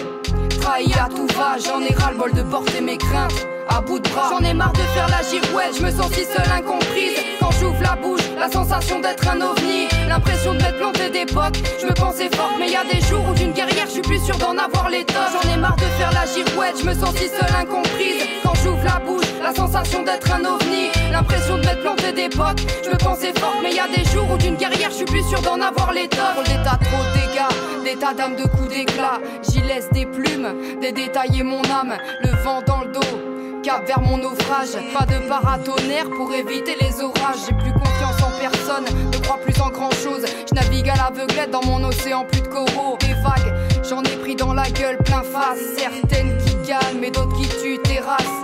Trahi à tout va, j'en ai ras le bol de porter mes craintes à bout de bras. J'en ai marre de faire la girouette, je me sens si seule incomprise. Quand j'ouvre la bouche, la sensation d'être un ovni, l'impression de m'être planté d'époque. Je me pensais forte, mais y a des jours où d'une guerrière, je suis plus sûr d'en avoir les torts. J'en ai marre de faire la girouette, je me sens si seule incomprise. Quand j'ouvre la bouche, la sensation d'être un ovni, l'impression de m'être planté d'époque. Je me pensais forte, mais y a des jours où d'une guerrière, je suis plus sûr d'en avoir les torts. Des trop de dégâts, des tas d'âmes de coups d'éclat. J'y laisse des plumes, des détails mon âme, le vent dans le dos vers mon naufrage. Pas de paratonnerre pour éviter les orages. J'ai plus confiance en personne, ne crois plus en grand chose. Je navigue à l'aveuglette dans mon océan, plus de coraux. Des vagues, j'en ai pris dans la gueule plein face. Certaines qui calment et d'autres qui tuent, terrasse.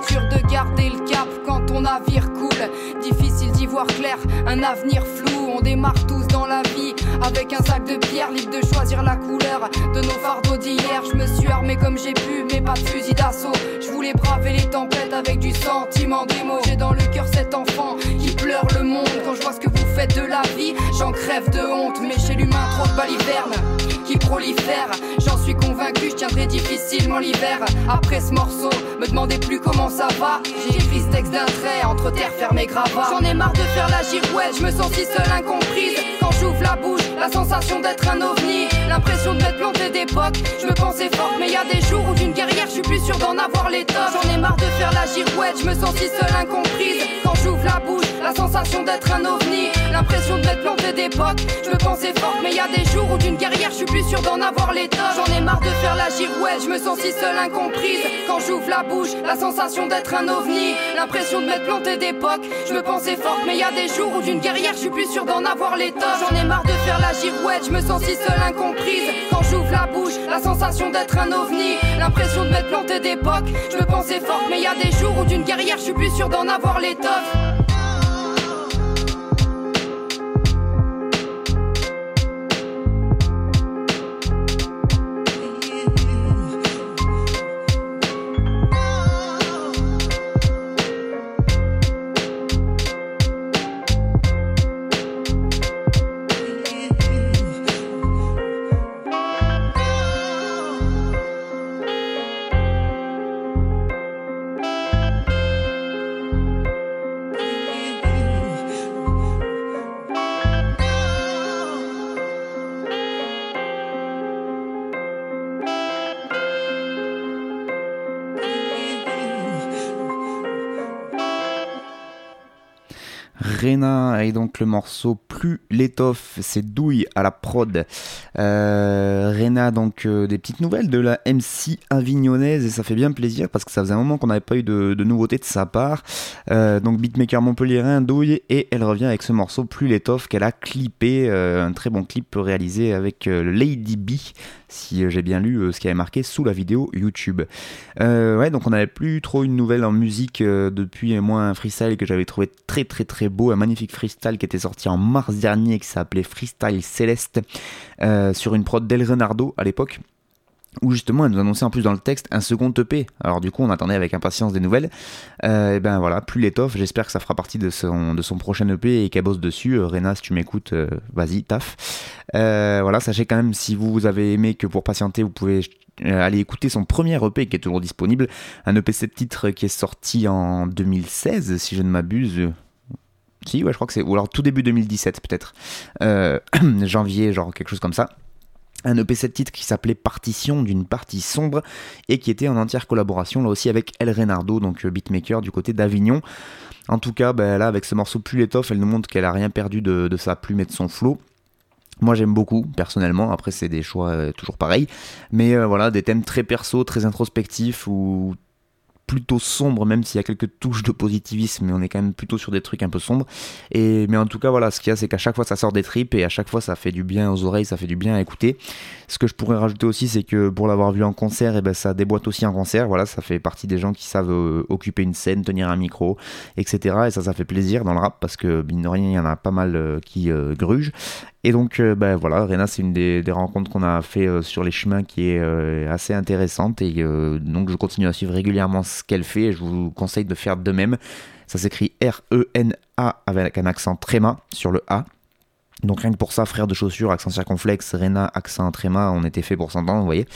Garder le cap quand ton navire coule. Difficile d'y voir clair, un avenir flou. On démarre tous dans la vie avec un sac de pierre, libre de choisir la couleur de nos fardeaux d'hier. Je me suis armé comme j'ai pu, mais pas de fusil d'assaut. Je voulais braver les tempêtes avec du sentiment des mots. J'ai dans le cœur cet enfant qui pleure le monde. Quand je vois ce que vous faites de la vie, j'en crève de honte. Mais chez l'humain, trop de balivernes qui. J'en suis convaincu, je tiendrai difficilement l'hiver. Après ce morceau, me demandez plus comment ça va. J'ai écrit ce texte d'un trait entre terre ferme et gravat. J'en ai marre de faire la girouette, je me sens si seule incomprise. Quand j'ouvre la bouche, la sensation d'être un ovni. L'impression de m'être planté d'époque. Je me pensais forte, mais y a des jours où d'une guerrière, je suis plus sûr d'en avoir les torts. J'en ai marre de faire la girouette, je me sens si seule incomprise. Quand j'ouvre la bouche, la sensation d'être un ovni, l'impression de m'être planté d'époque. Je me pensais forte, mais y a des jours où d'une guerrière, je suis plus sûr d'en avoir les J'en ai marre de faire la girouette, je me sens si seule, incomprise. Quand j'ouvre la bouche, la sensation d'être un ovni, l'impression de m'être planté d'époque. Je me pensais forte, mais y a des jours où d'une guerrière, je suis plus sûr d'en avoir les J'en ai marre de faire la girouette, je me sens si seule, incomprise. Quand j'ouvre la bouche, la sensation d'être un ovni, l'impression de m'être planté d'époque. Je me pensais forte, mais y a des jours où d'une guerrière, je suis plus sûr d'en avoir l'étoffe. très et donc le morceau Plus l'étoffe, c'est douille à la prod. Euh, Rena, donc euh, des petites nouvelles de la MC avignonnaise et ça fait bien plaisir parce que ça faisait un moment qu'on n'avait pas eu de, nouveautés de sa part. Euh, donc beatmaker montpelliérain, douille et elle revient avec ce morceau Plus l'étoffe qu'elle a clippé, un très bon clip réalisé avec Lady B si j'ai bien lu ce qui avait marqué sous la vidéo YouTube. ouais, donc on n'avait plus trop une nouvelle en musique depuis moi un freestyle que j'avais trouvé très très très beau, un magnifique freestyle qui était sorti en mars dernier qui s'appelait Freestyle Céleste euh, sur une prod d'El Renardo à l'époque où justement elle nous annonçait en plus dans le texte un second EP. Alors du coup on attendait avec impatience des nouvelles. Euh, et ben voilà, plus l'étoffe, j'espère que ça fera partie de son, de son prochain EP et qu'elle bosse dessus. Euh, Rena, si tu m'écoutes, vas-y, taf. voilà, sachez quand même si vous avez aimé que pour patienter, vous pouvez aller écouter son premier EP qui est toujours disponible. Un EP 7 titres qui est sorti en 2016, si je ne m'abuse. Si, ouais, je crois que c'est. Ou alors tout début 2017, peut-être. Euh, (clears throat) janvier, genre quelque chose comme ça. Un EP 7 titres qui s'appelait Partition d'une partie sombre et qui était en entière collaboration là aussi avec El Renardo, donc euh, beatmaker du côté d'Avignon. En tout cas, ben, là, avec ce morceau Plus l'étoffe, elle nous montre qu'elle a rien perdu de, sa plume et de son flow. Moi j'aime beaucoup personnellement, après c'est des choix euh, toujours pareils, mais voilà des thèmes très perso, très introspectifs où plutôt sombre, même s'il y a quelques touches de positivisme, mais on est quand même plutôt sur des trucs un peu sombres. Et, mais en tout cas, voilà, ce qu'il y a, c'est qu'à chaque fois, ça sort des tripes et à chaque fois, ça fait du bien aux oreilles, ça fait du bien à écouter. Ce que je pourrais rajouter aussi, c'est que pour l'avoir vu en concert, et eh ben, ça déboîte aussi en concert. Voilà, ça fait partie des gens qui savent euh, occuper une scène, tenir un micro, etc. Et ça, ça fait plaisir dans le rap parce que, mine de rien, il y en a pas mal euh, qui euh, grugent. Et donc, ben voilà, Rena, c'est une des, rencontres qu'on a fait sur les chemins qui est assez intéressante. Et donc, je continue à suivre régulièrement qu'elle fait et je vous conseille de faire de même. Ça s'écrit R-E-N-A avec un accent tréma sur le A. Donc rien que pour ça, frère de chaussures, accent circonflexe, Rena, accent tréma, on était fait pour s'entendre, vous voyez.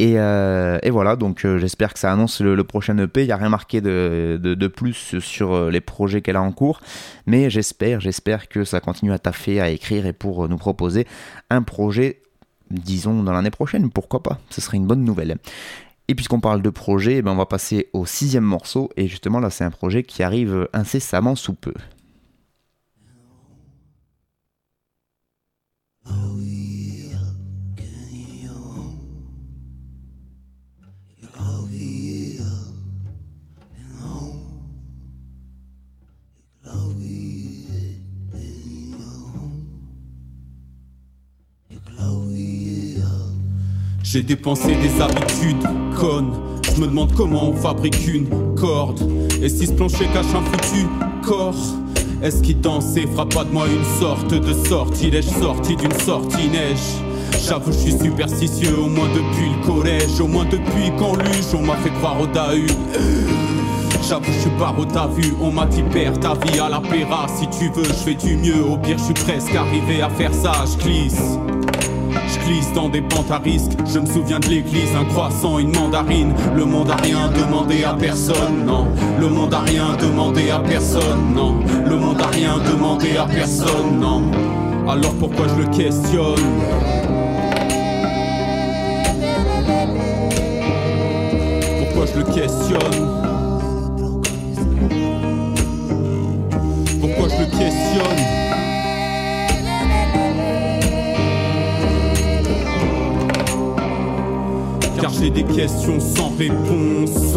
Et, et, voilà, donc j'espère que ça annonce le, prochain EP. Il n'y a rien marqué de, de, de, plus sur les projets qu'elle a en cours. Mais j'espère, j'espère que ça continue à taffer, à écrire et pour nous proposer un projet, disons, dans l'année prochaine. Pourquoi pas? Ce serait une bonne nouvelle. Et puisqu'on parle de projet, eh ben on va passer au sixième morceau. Et justement, là, c'est un projet qui arrive incessamment sous peu. J'ai dépensé des habitudes connes. Je me demande comment on fabrique une corde. Et si ce plancher cache un foutu corps Est-ce qu'il dansait frappe pas de moi une sorte de sortilège sorti d'une sortie-neige J'avoue, je suis superstitieux, au moins depuis le collège, au moins depuis qu'en luge, on m'a fait croire au Dahu. J'avoue, je suis pas t'as vu, on m'a dit perds ta vie à la péra. Si tu veux, je fais du mieux, au pire, je suis presque arrivé à faire ça, je glisse. Je glisse dans des pentes à risque. Je me souviens de l'église, un croissant, une mandarine. Le monde a rien demandé à personne, non. Le monde a rien demandé à personne, non. Le monde a rien demandé à personne, non. Alors pourquoi je le questionne? Pourquoi je le questionne? Pourquoi je questionne? Car j'ai des questions sans réponse.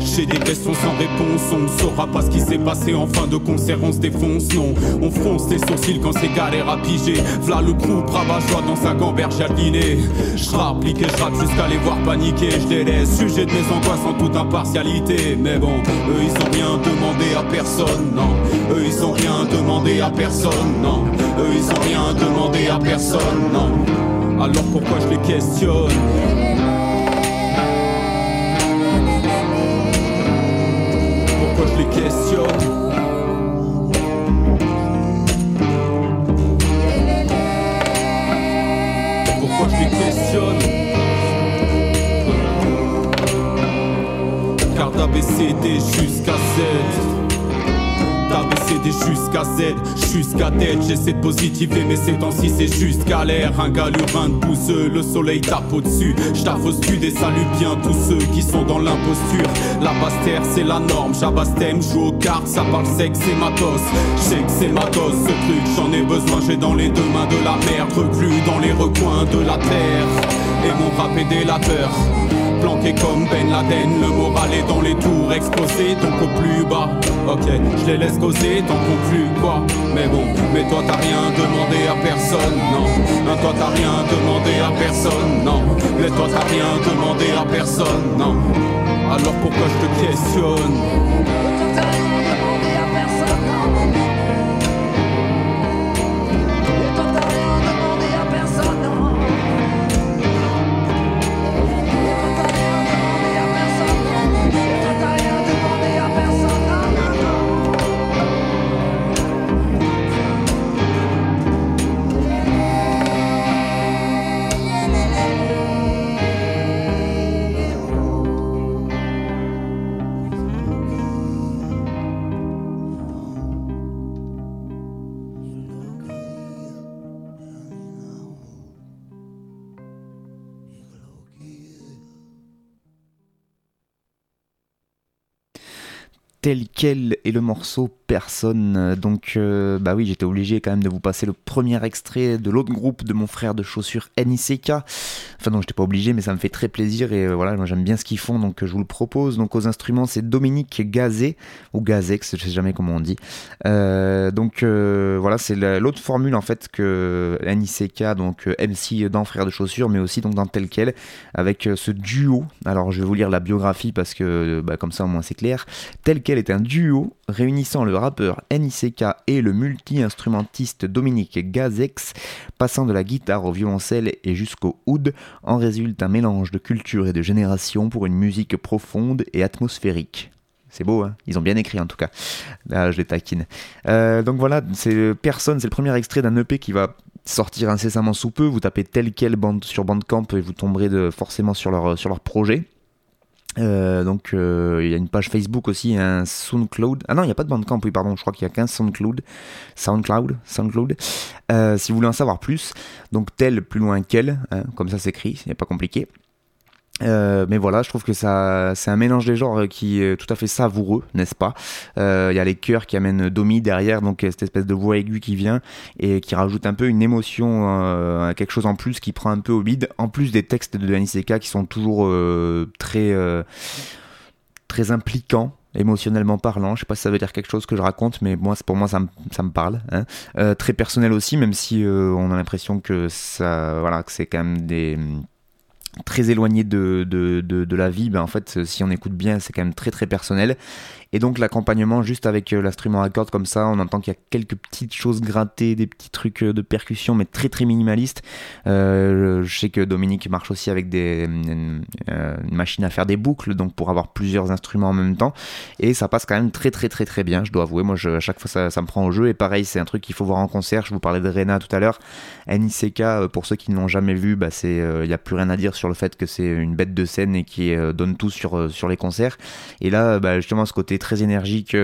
J'ai des questions sans réponse, on ne saura pas ce qui s'est passé en fin de concert, on se défonce, non. On fronce les sourcils quand c'est galère à piger. V'là le groupe rabat-joie dans sa gamberge à dîner. J'rapplique et j'rappe jusqu'à les voir paniquer. Je les sujet de mes angoisses en toute impartialité. Mais bon, eux ils ont rien demandé à personne, non. Eux ils ont rien demandé à personne, non. Eux ils ont rien demandé à personne, non. Alors pourquoi je les questionne Pourquoi je les questionne Pourquoi je les questionne Car d'ABCD jusqu'à D'ABCD jusqu'à Z, jusqu'à tête, j'essaie de positiver, mais ces temps-ci c'est juste galère. Un galurin de pousseux, le soleil tape au-dessus. J'taffe au sud et salue bien tous ceux qui sont dans l'imposture. La basse-terre c'est la norme, j'abastème, joue aux cartes, ça parle sexe et matos. J'sais que c'est matos ce truc, j'en ai besoin, j'ai dans les deux mains de la merde, reclus dans les recoins de la terre. Et mon rap est délateur planqué comme Ben Laden. Le moral est dans les tours, exposé donc au plus bas. Ok, je les laisse causer, t'en conclus quoi? Mais bon, mais toi t'as rien demandé à personne, non. Non, toi t'as rien demandé à personne, non. Mais toi t'as rien demandé à personne, non. Alors pourquoi je te questionne? Tel quel est le morceau Personne. Donc, euh, bah oui, j'étais obligé quand même de vous passer le premier extrait de l'autre groupe de mon frère de chaussures NICK. Enfin, non, j'étais pas obligé, mais ça me fait très plaisir et euh, voilà, moi j'aime bien ce qu'ils font, donc je vous le propose. Donc, aux instruments, c'est Dominique Gazet, ou Gazex, je sais jamais comment on dit. Euh, donc, voilà, c'est l'autre formule en fait que NICK, donc MC dans Frères de chaussures, mais aussi donc dans tel quel, avec ce duo. Alors, je vais vous lire la biographie parce que bah, comme ça au moins c'est clair. Tel quel est un duo réunissant le rappeur NICK et le multi-instrumentiste Dominique Gazex, passant de la guitare au violoncelle et jusqu'au oud, en résulte un mélange de culture et de génération pour une musique profonde et atmosphérique. C'est beau, hein? Ils ont bien écrit en tout cas. Là, je les taquine. Euh, donc voilà, c'est Personne, c'est le premier extrait d'un EP qui va sortir incessamment sous peu. Vous tapez tel quel bande sur Bandcamp et vous tomberez de, forcément sur leur, sur leur projet. Euh, donc euh, il y a une page Facebook aussi, un SoundCloud. Ah non, il n'y a pas de Bandcamp, oui pardon, je crois qu'il y a qu'un SoundCloud. SoundCloud, SoundCloud. Euh, si vous voulez en savoir plus, donc tel plus loin quel, hein, comme ça s'écrit, ce n'est pas compliqué. Euh, mais voilà, je trouve que ça, c'est un mélange des genres qui est tout à fait savoureux, n'est-ce pas? Il euh, y a les chœurs qui amènent Domi derrière, donc cette espèce de voix aiguë qui vient et qui rajoute un peu une émotion, euh, quelque chose en plus qui prend un peu au bide, en plus des textes de Aniseka qui sont toujours très, très impliquants émotionnellement parlant. Je sais pas si ça veut dire quelque chose que je raconte, mais moi, pour moi, ça me, parle. Hein. très personnel aussi, même si on a l'impression que ça, voilà, que c'est quand même des très éloigné de, de, de, la vie, ben en fait, si on écoute bien, c'est quand même très très personnel. Et donc l'accompagnement juste avec euh, l'instrument à cordes comme ça, on entend qu'il y a quelques petites choses grattées, des petits trucs euh, de percussion, mais très très minimalistes. Euh, je sais que Dominique marche aussi avec des, une, machine à faire des boucles, donc pour avoir plusieurs instruments en même temps. Et ça passe quand même très très très très bien, je dois avouer. Moi, je, à chaque fois, ça, ça, me prend au jeu. Et pareil, c'est un truc qu'il faut voir en concert. Je vous parlais de Rena tout à l'heure. NICK, pour ceux qui ne l'ont jamais vu, bah, il n'y a plus rien à dire sur le fait que c'est une bête de scène et qui donne tout sur, sur les concerts. Et là, bah, justement, ce côté très énergique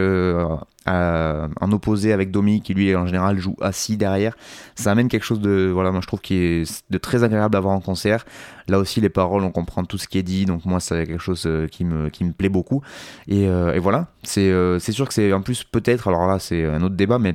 euh, en opposé avec Domi qui lui en général joue assis derrière ça amène quelque chose de voilà moi je trouve qui est de très agréable à voir en concert là aussi les paroles on comprend tout ce qui est dit donc moi c'est quelque chose euh, qui me, qui me plaît beaucoup et, euh, et voilà c'est c'est sûr que c'est en plus peut-être alors là c'est un autre débat mais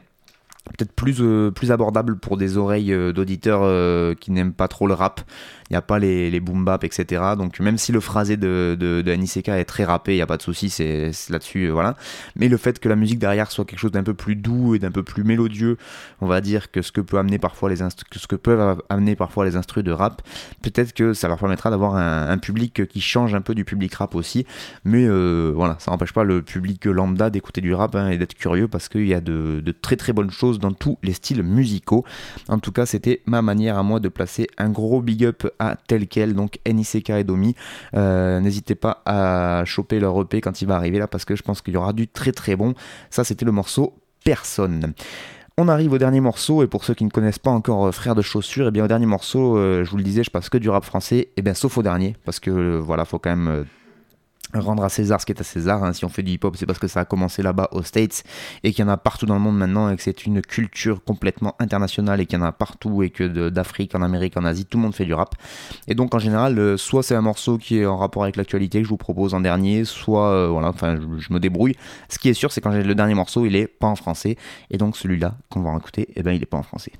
peut-être plus, euh, plus abordable pour des oreilles euh, d'auditeurs euh, qui n'aiment pas trop le rap. Il n'y a pas les, les boom bap, etc. Donc même si le phrasé de, de, NICK est très rappé, il n'y a pas de souci, c'est là-dessus, euh, voilà. Mais le fait que la musique derrière soit quelque chose d'un peu plus doux et d'un peu plus mélodieux, on va dire que ce que peut amener parfois les ce que peuvent amener parfois les instrus de rap, peut-être que ça leur permettra d'avoir un, un public qui change un peu du public rap aussi. Mais euh, voilà, ça n'empêche pas le public lambda d'écouter du rap hein, et d'être curieux parce qu'il y a de, de très très bonnes choses dans tous les styles musicaux. En tout cas, c'était ma manière à moi de placer un gros big up à tel quel, donc NICK et Domi. Euh, N'hésitez pas à choper leur EP quand il va arriver là parce que je pense qu'il y aura du très très bon. Ça, c'était le morceau Personne. On arrive au dernier morceau, et pour ceux qui ne connaissent pas encore euh, Frères de Chaussures, et bien au dernier morceau, euh, je vous le disais, je passe que du rap français, et bien sauf au dernier, parce que voilà, faut quand même rendre à César ce qui est à César. hein. Si on fait du hip-hop, c'est parce que ça a commencé là-bas aux States et qu'il y en a partout dans le monde maintenant et que c'est une culture complètement internationale et qu'il y en a partout et que d'Afrique, en Amérique, en Asie, tout le monde fait du rap. Et donc en général, euh, soit c'est un morceau qui est en rapport avec l'actualité que je vous propose en dernier, soit euh, voilà, enfin je, me débrouille. Ce qui est sûr, c'est quand j'ai le dernier morceau, il est pas en français et donc celui-là qu'on va écouter, eh ben il est pas en français.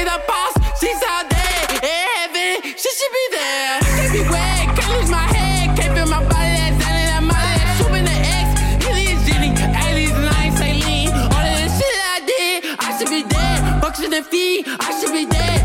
It up pulse. She's out there In heaven. She should be there. Can't be wet. Can't lose my head. Can't feel my body. That's down in that molly. That's shooting the X. Really is Jenny. Ali's nine saline. All of this shit I did. I should be dead. Bucks in the feet. I should be dead.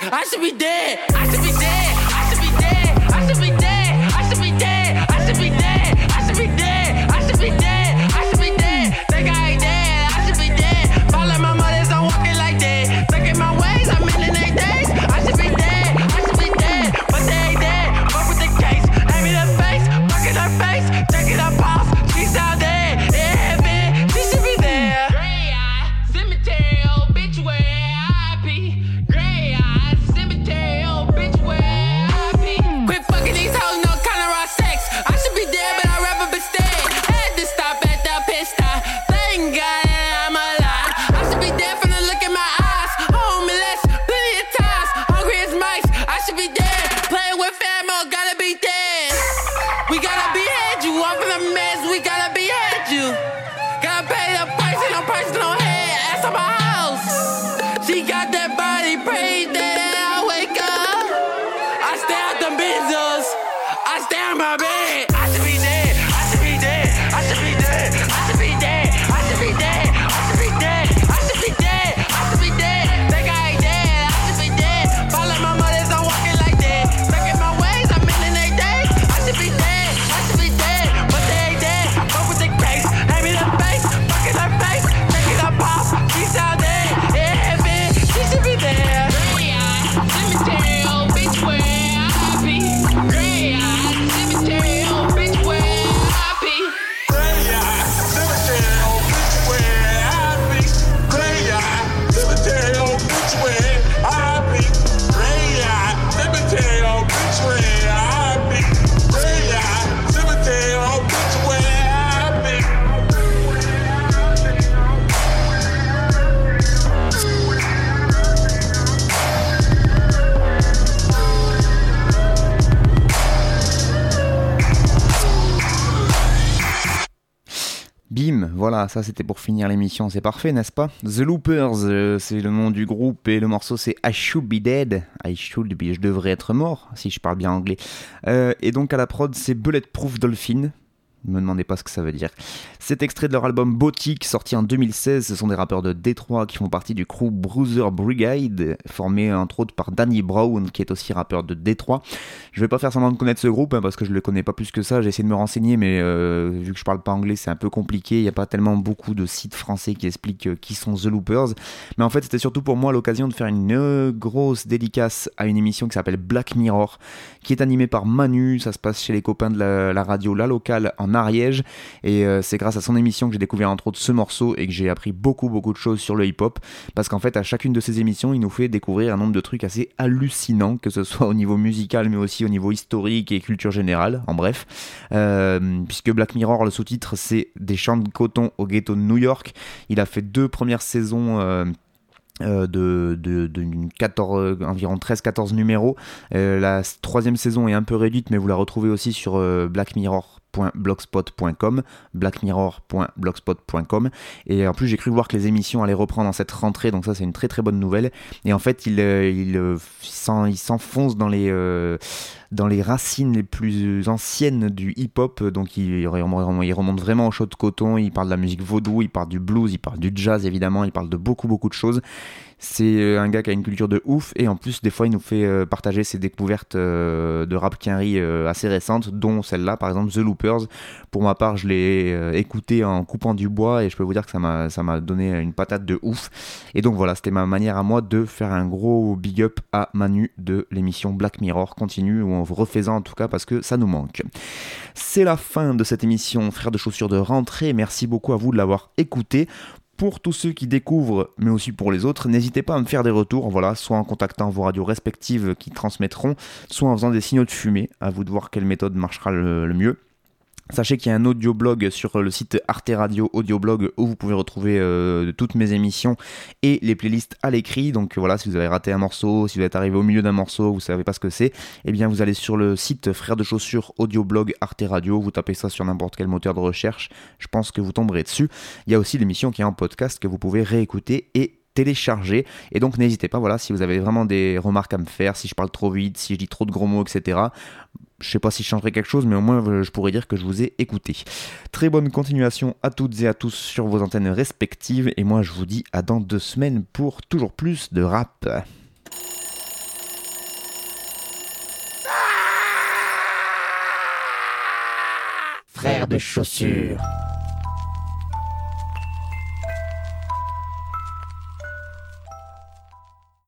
I should be dead. I should be ça c'était pour finir l'émission, c'est parfait, n'est-ce pas? The Loopers, euh, c'est le nom du groupe et le morceau c'est I Should Be Dead. I should be, je devrais être mort, si je parle bien anglais. Euh, et donc à la prod c'est Bulletproof Dolphin. Ne me demandez pas ce que ça veut dire. C'est extrait de leur album Boutique, sorti en 2016. Ce sont des rappeurs de Détroit qui font partie du crew Bruiser Brigade, formé entre autres par Danny Brown, qui est aussi rappeur de Détroit. Je vais pas faire semblant de connaître ce groupe hein, parce que je le connais pas plus que ça. J'ai essayé de me renseigner, mais euh, vu que je parle pas anglais, c'est un peu compliqué. Il n'y a pas tellement beaucoup de sites français qui expliquent euh, qui sont The Loopers. Mais en fait, c'était surtout pour moi l'occasion de faire une euh, grosse dédicace à une émission qui s'appelle Black Mirror, qui est animée par Manu. Ça se passe chez les copains de la, la radio La Locale en Ariège. Et euh, c'est grâce à son émission que j'ai découvert entre autres ce morceau et que j'ai appris beaucoup beaucoup de choses sur le hip-hop. Parce qu'en fait, à chacune de ces émissions, il nous fait découvrir un nombre de trucs assez hallucinants, que ce soit au niveau musical, mais aussi au niveau historique et culture générale. En bref, Euh, puisque Black Mirror, le sous-titre, c'est des champs de coton au ghetto de New York. Il a fait deux premières saisons. euh, euh, de, de, de une 14, euh, environ 13-14 numéros. La troisième saison est un peu réduite, mais vous la retrouvez aussi sur euh, blackmirror.blogspot.com blackmirror.blogspot.com et en plus j'ai cru voir que les émissions allaient reprendre en cette rentrée donc ça c'est une très très bonne nouvelle. Et en fait il, euh, euh, s'enfonce dans les euh, dans les racines les plus anciennes du hip-hop. Donc il, remonte vraiment au chaud de coton. Il parle de la musique vaudou il parle du blues il parle du jazz évidemment. Il parle de beaucoup beaucoup de choses. C'est euh, un gars qui a une culture de ouf. Et en plus des fois il nous fait euh, partager ses découvertes euh, de rap quinri euh, assez récentes dont celle-là par exemple The Loopers. Pour ma part je l'ai écouté en coupant du bois et je peux vous dire que ça m'a donné une patate de ouf. Et donc voilà c'était ma manière à moi de faire un gros big up à Manu de l'émission Black Mirror. Continue en vous refaisant en tout cas parce que ça nous manque. C'est la fin de cette émission frère de chaussures de rentrée. Merci beaucoup à vous de l'avoir écouté. Pour tous ceux qui découvrent, mais aussi pour les autres, n'hésitez pas à me faire des retours, voilà, soit en contactant vos radios respectives qui transmettront, soit en faisant des signaux de fumée, à vous de voir quelle méthode marchera le mieux. Sachez qu'il y a un audioblog sur le site Arte Radio Audioblog où vous pouvez retrouver euh, toutes mes émissions et les playlists à l'écrit. Donc voilà, si vous avez raté un morceau, si vous êtes arrivé au milieu d'un morceau, vous savez pas ce que c'est, eh bien vous allez sur le site Frères de Chaussures Audioblog Arte Radio, vous tapez ça sur n'importe quel moteur de recherche, je pense que vous tomberez dessus. Il y a aussi l'émission qui est en podcast que vous pouvez réécouter et télécharger et donc n'hésitez pas voilà si vous avez vraiment des remarques à me faire si je parle trop vite si je dis trop de gros mots etc je sais pas si je changerai quelque chose, mais au moins euh, je pourrais dire que je vous ai écouté. Très bonne continuation à toutes et à tous sur vos antennes respectives, et moi je vous dis à dans deux semaines pour toujours plus de rap. Frère de chaussures.